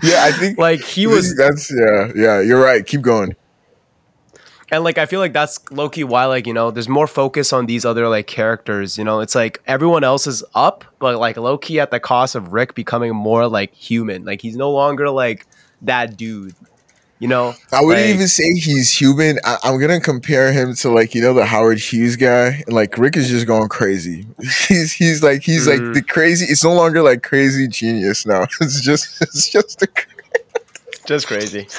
Yeah, I think like he was That's yeah, yeah. You're right. Keep going. and like I feel like that's low key why like you know there's more focus on these other like characters. You know, it's like everyone else is up, but like low key at the cost of Rick becoming more like human. Like he's no longer like that dude. You know, I wouldn't Like- even say he's human. I, I'm gonna compare him to like you know the Howard Hughes guy. And like Rick is just going crazy. [laughs] He's he's like he's Mhm. like the crazy. It's no longer like crazy genius now. [laughs] It's just it's just a. just crazy. [laughs]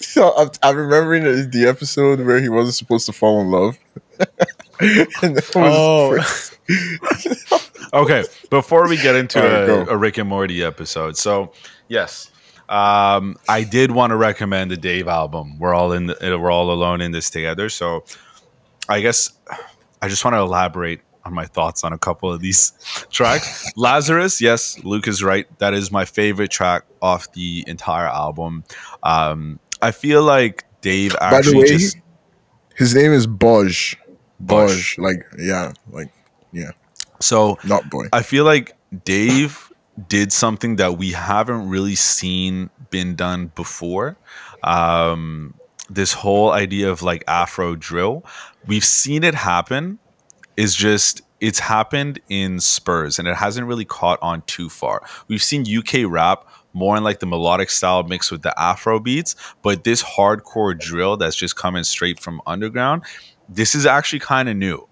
So I'm, I'm remembering the, the episode where he wasn't supposed to fall in love. and that was Oh. Okay, before we get into right, a Rick and Morty episode, so yes, um, I did want to recommend the Dave album. We're all in, the, we're all alone in this together. So, I guess I just want to elaborate on my thoughts on a couple of these [laughs] tracks. Lazarus, yes, Luke is right. That is my favorite track off the entire album. Um, I feel like Dave By the actually way, just his name is Boj. Boj, like yeah, like yeah. so not boy. I feel like Dave did something that we haven't really seen been done before. Um, this whole idea of like Afro drill, we've seen it happen. Is just it's happened in Spurs and it hasn't really caught on too far. We've seen UK rap more in like the melodic style mixed with the Afro beats, but this hardcore drill that's just coming straight from underground, this is actually kind of new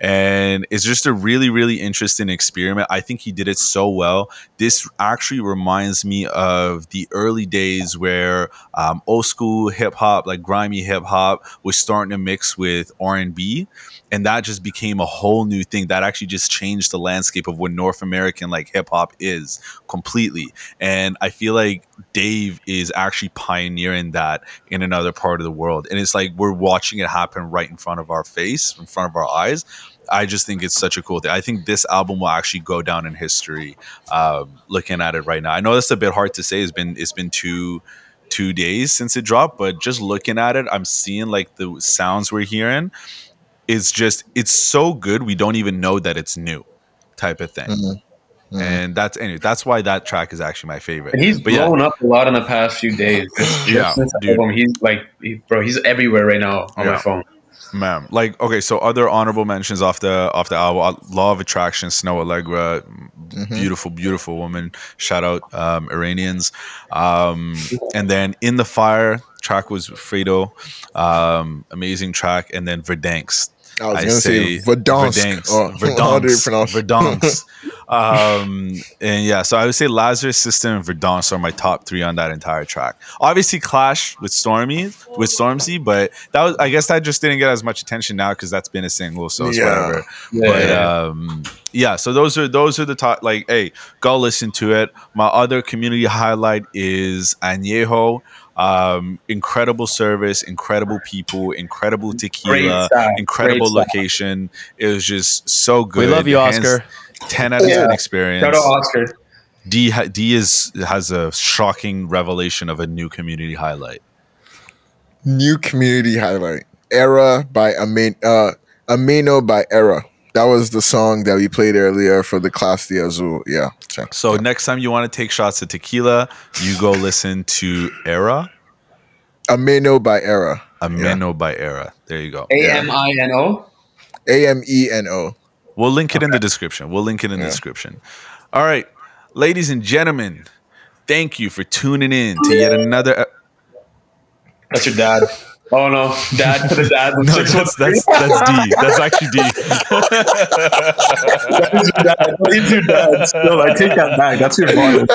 and it's just a really really interesting experiment. I think he did it so well. This actually reminds me of the early days where um, old school hip-hop like grimy hip-hop was starting to mix with r&b and that just became a whole new thing that actually just changed the landscape of what north american like hip-hop is completely and i feel like dave is actually pioneering that in another part of the world and it's like we're watching it happen right in front of our face in front of our eyes I just think it's such a cool thing. I think this album will actually go down in history. Um, looking at it right now, I know that's a bit hard to say. It's been it's been two two days since it dropped, but just looking at it, I'm seeing like the sounds we're hearing. It's just it's so good. We don't even know that it's new, type of thing. Mhm. Mhm. And that's anyway. That's why that track is actually my favorite. And he's But yeah. blown up a lot in the past few days. Just Yeah, since dude. album, he's like, he, bro, he's everywhere right now on Yeah. my phone. Man, like okay, so other honorable mentions off the off the album: uh, Law of Attraction, Snoh Aalegra, Mhm. beautiful, beautiful woman. Shout out um, Iranians. Um, and then In the Fire track was Fredo, um, amazing track. And then Verdansk. I was I gonna say, Verdansk. Verdansk. Oh, [laughs] how do you pronounce Verdansk. [laughs] um, and yeah, so I would say Lazarus System and Verdansk are my top three on that entire track. Obviously, Clash with Stormy, with Stormzy, but that was I guess that just didn't get as much attention now because that's been a single, so it's Yeah. whatever. Yeah, But yeah. um, yeah, so those are those are the top. Like, hey, go listen to it. My other community highlight is Añejo. Um, incredible service, incredible people, incredible Great tequila, incredible location. It was just so good. We love you, Hands- Oscar. Ten out of ten experience. Shout out Oscar. D D is has a shocking revelation of a new community highlight. New community highlight. Era by Amen uh Ameno by Era. That was the song that we played earlier for the Class de Azul. Yeah. check. So next time you want to take shots of tequila, you go [laughs] listen to Era, Ameno by Era. Ameno by Era. There you go. A M I N O. A M E N O. We'll link it in the description. We'll link it in the description. All right, ladies and gentlemen, thank you for tuning in to yet another. That's your dad. Oh no, dad to the dad. [laughs] No, that's that's that's D. [laughs] That's actually D. That's your dad. That is your dad. Still, I take that back. That's your father. [laughs]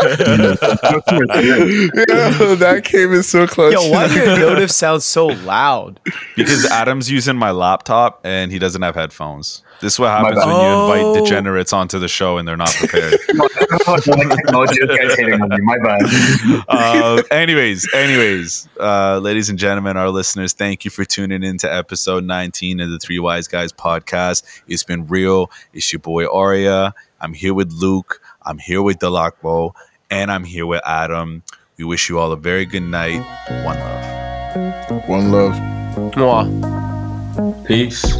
Yo, that came in so close. Yo, why do your notice sound so loud? because Adam's using my laptop and he doesn't have headphones. This is what happens bad. when you invite Oh. degenerates onto the show and they're not prepared. Technology, this guy's hating on me. My bad. [laughs] uh, anyways, anyways, uh, ladies and gentlemen, our listeners, thank you for tuning in to episode 19 of the Three Wise Guys podcast. It's been real. It's your boy Arya. I'm here with Luke. I'm here with Delacbo, and I'm here with Adam. We wish you all a very good night. One love. One love. Mwah. Peace.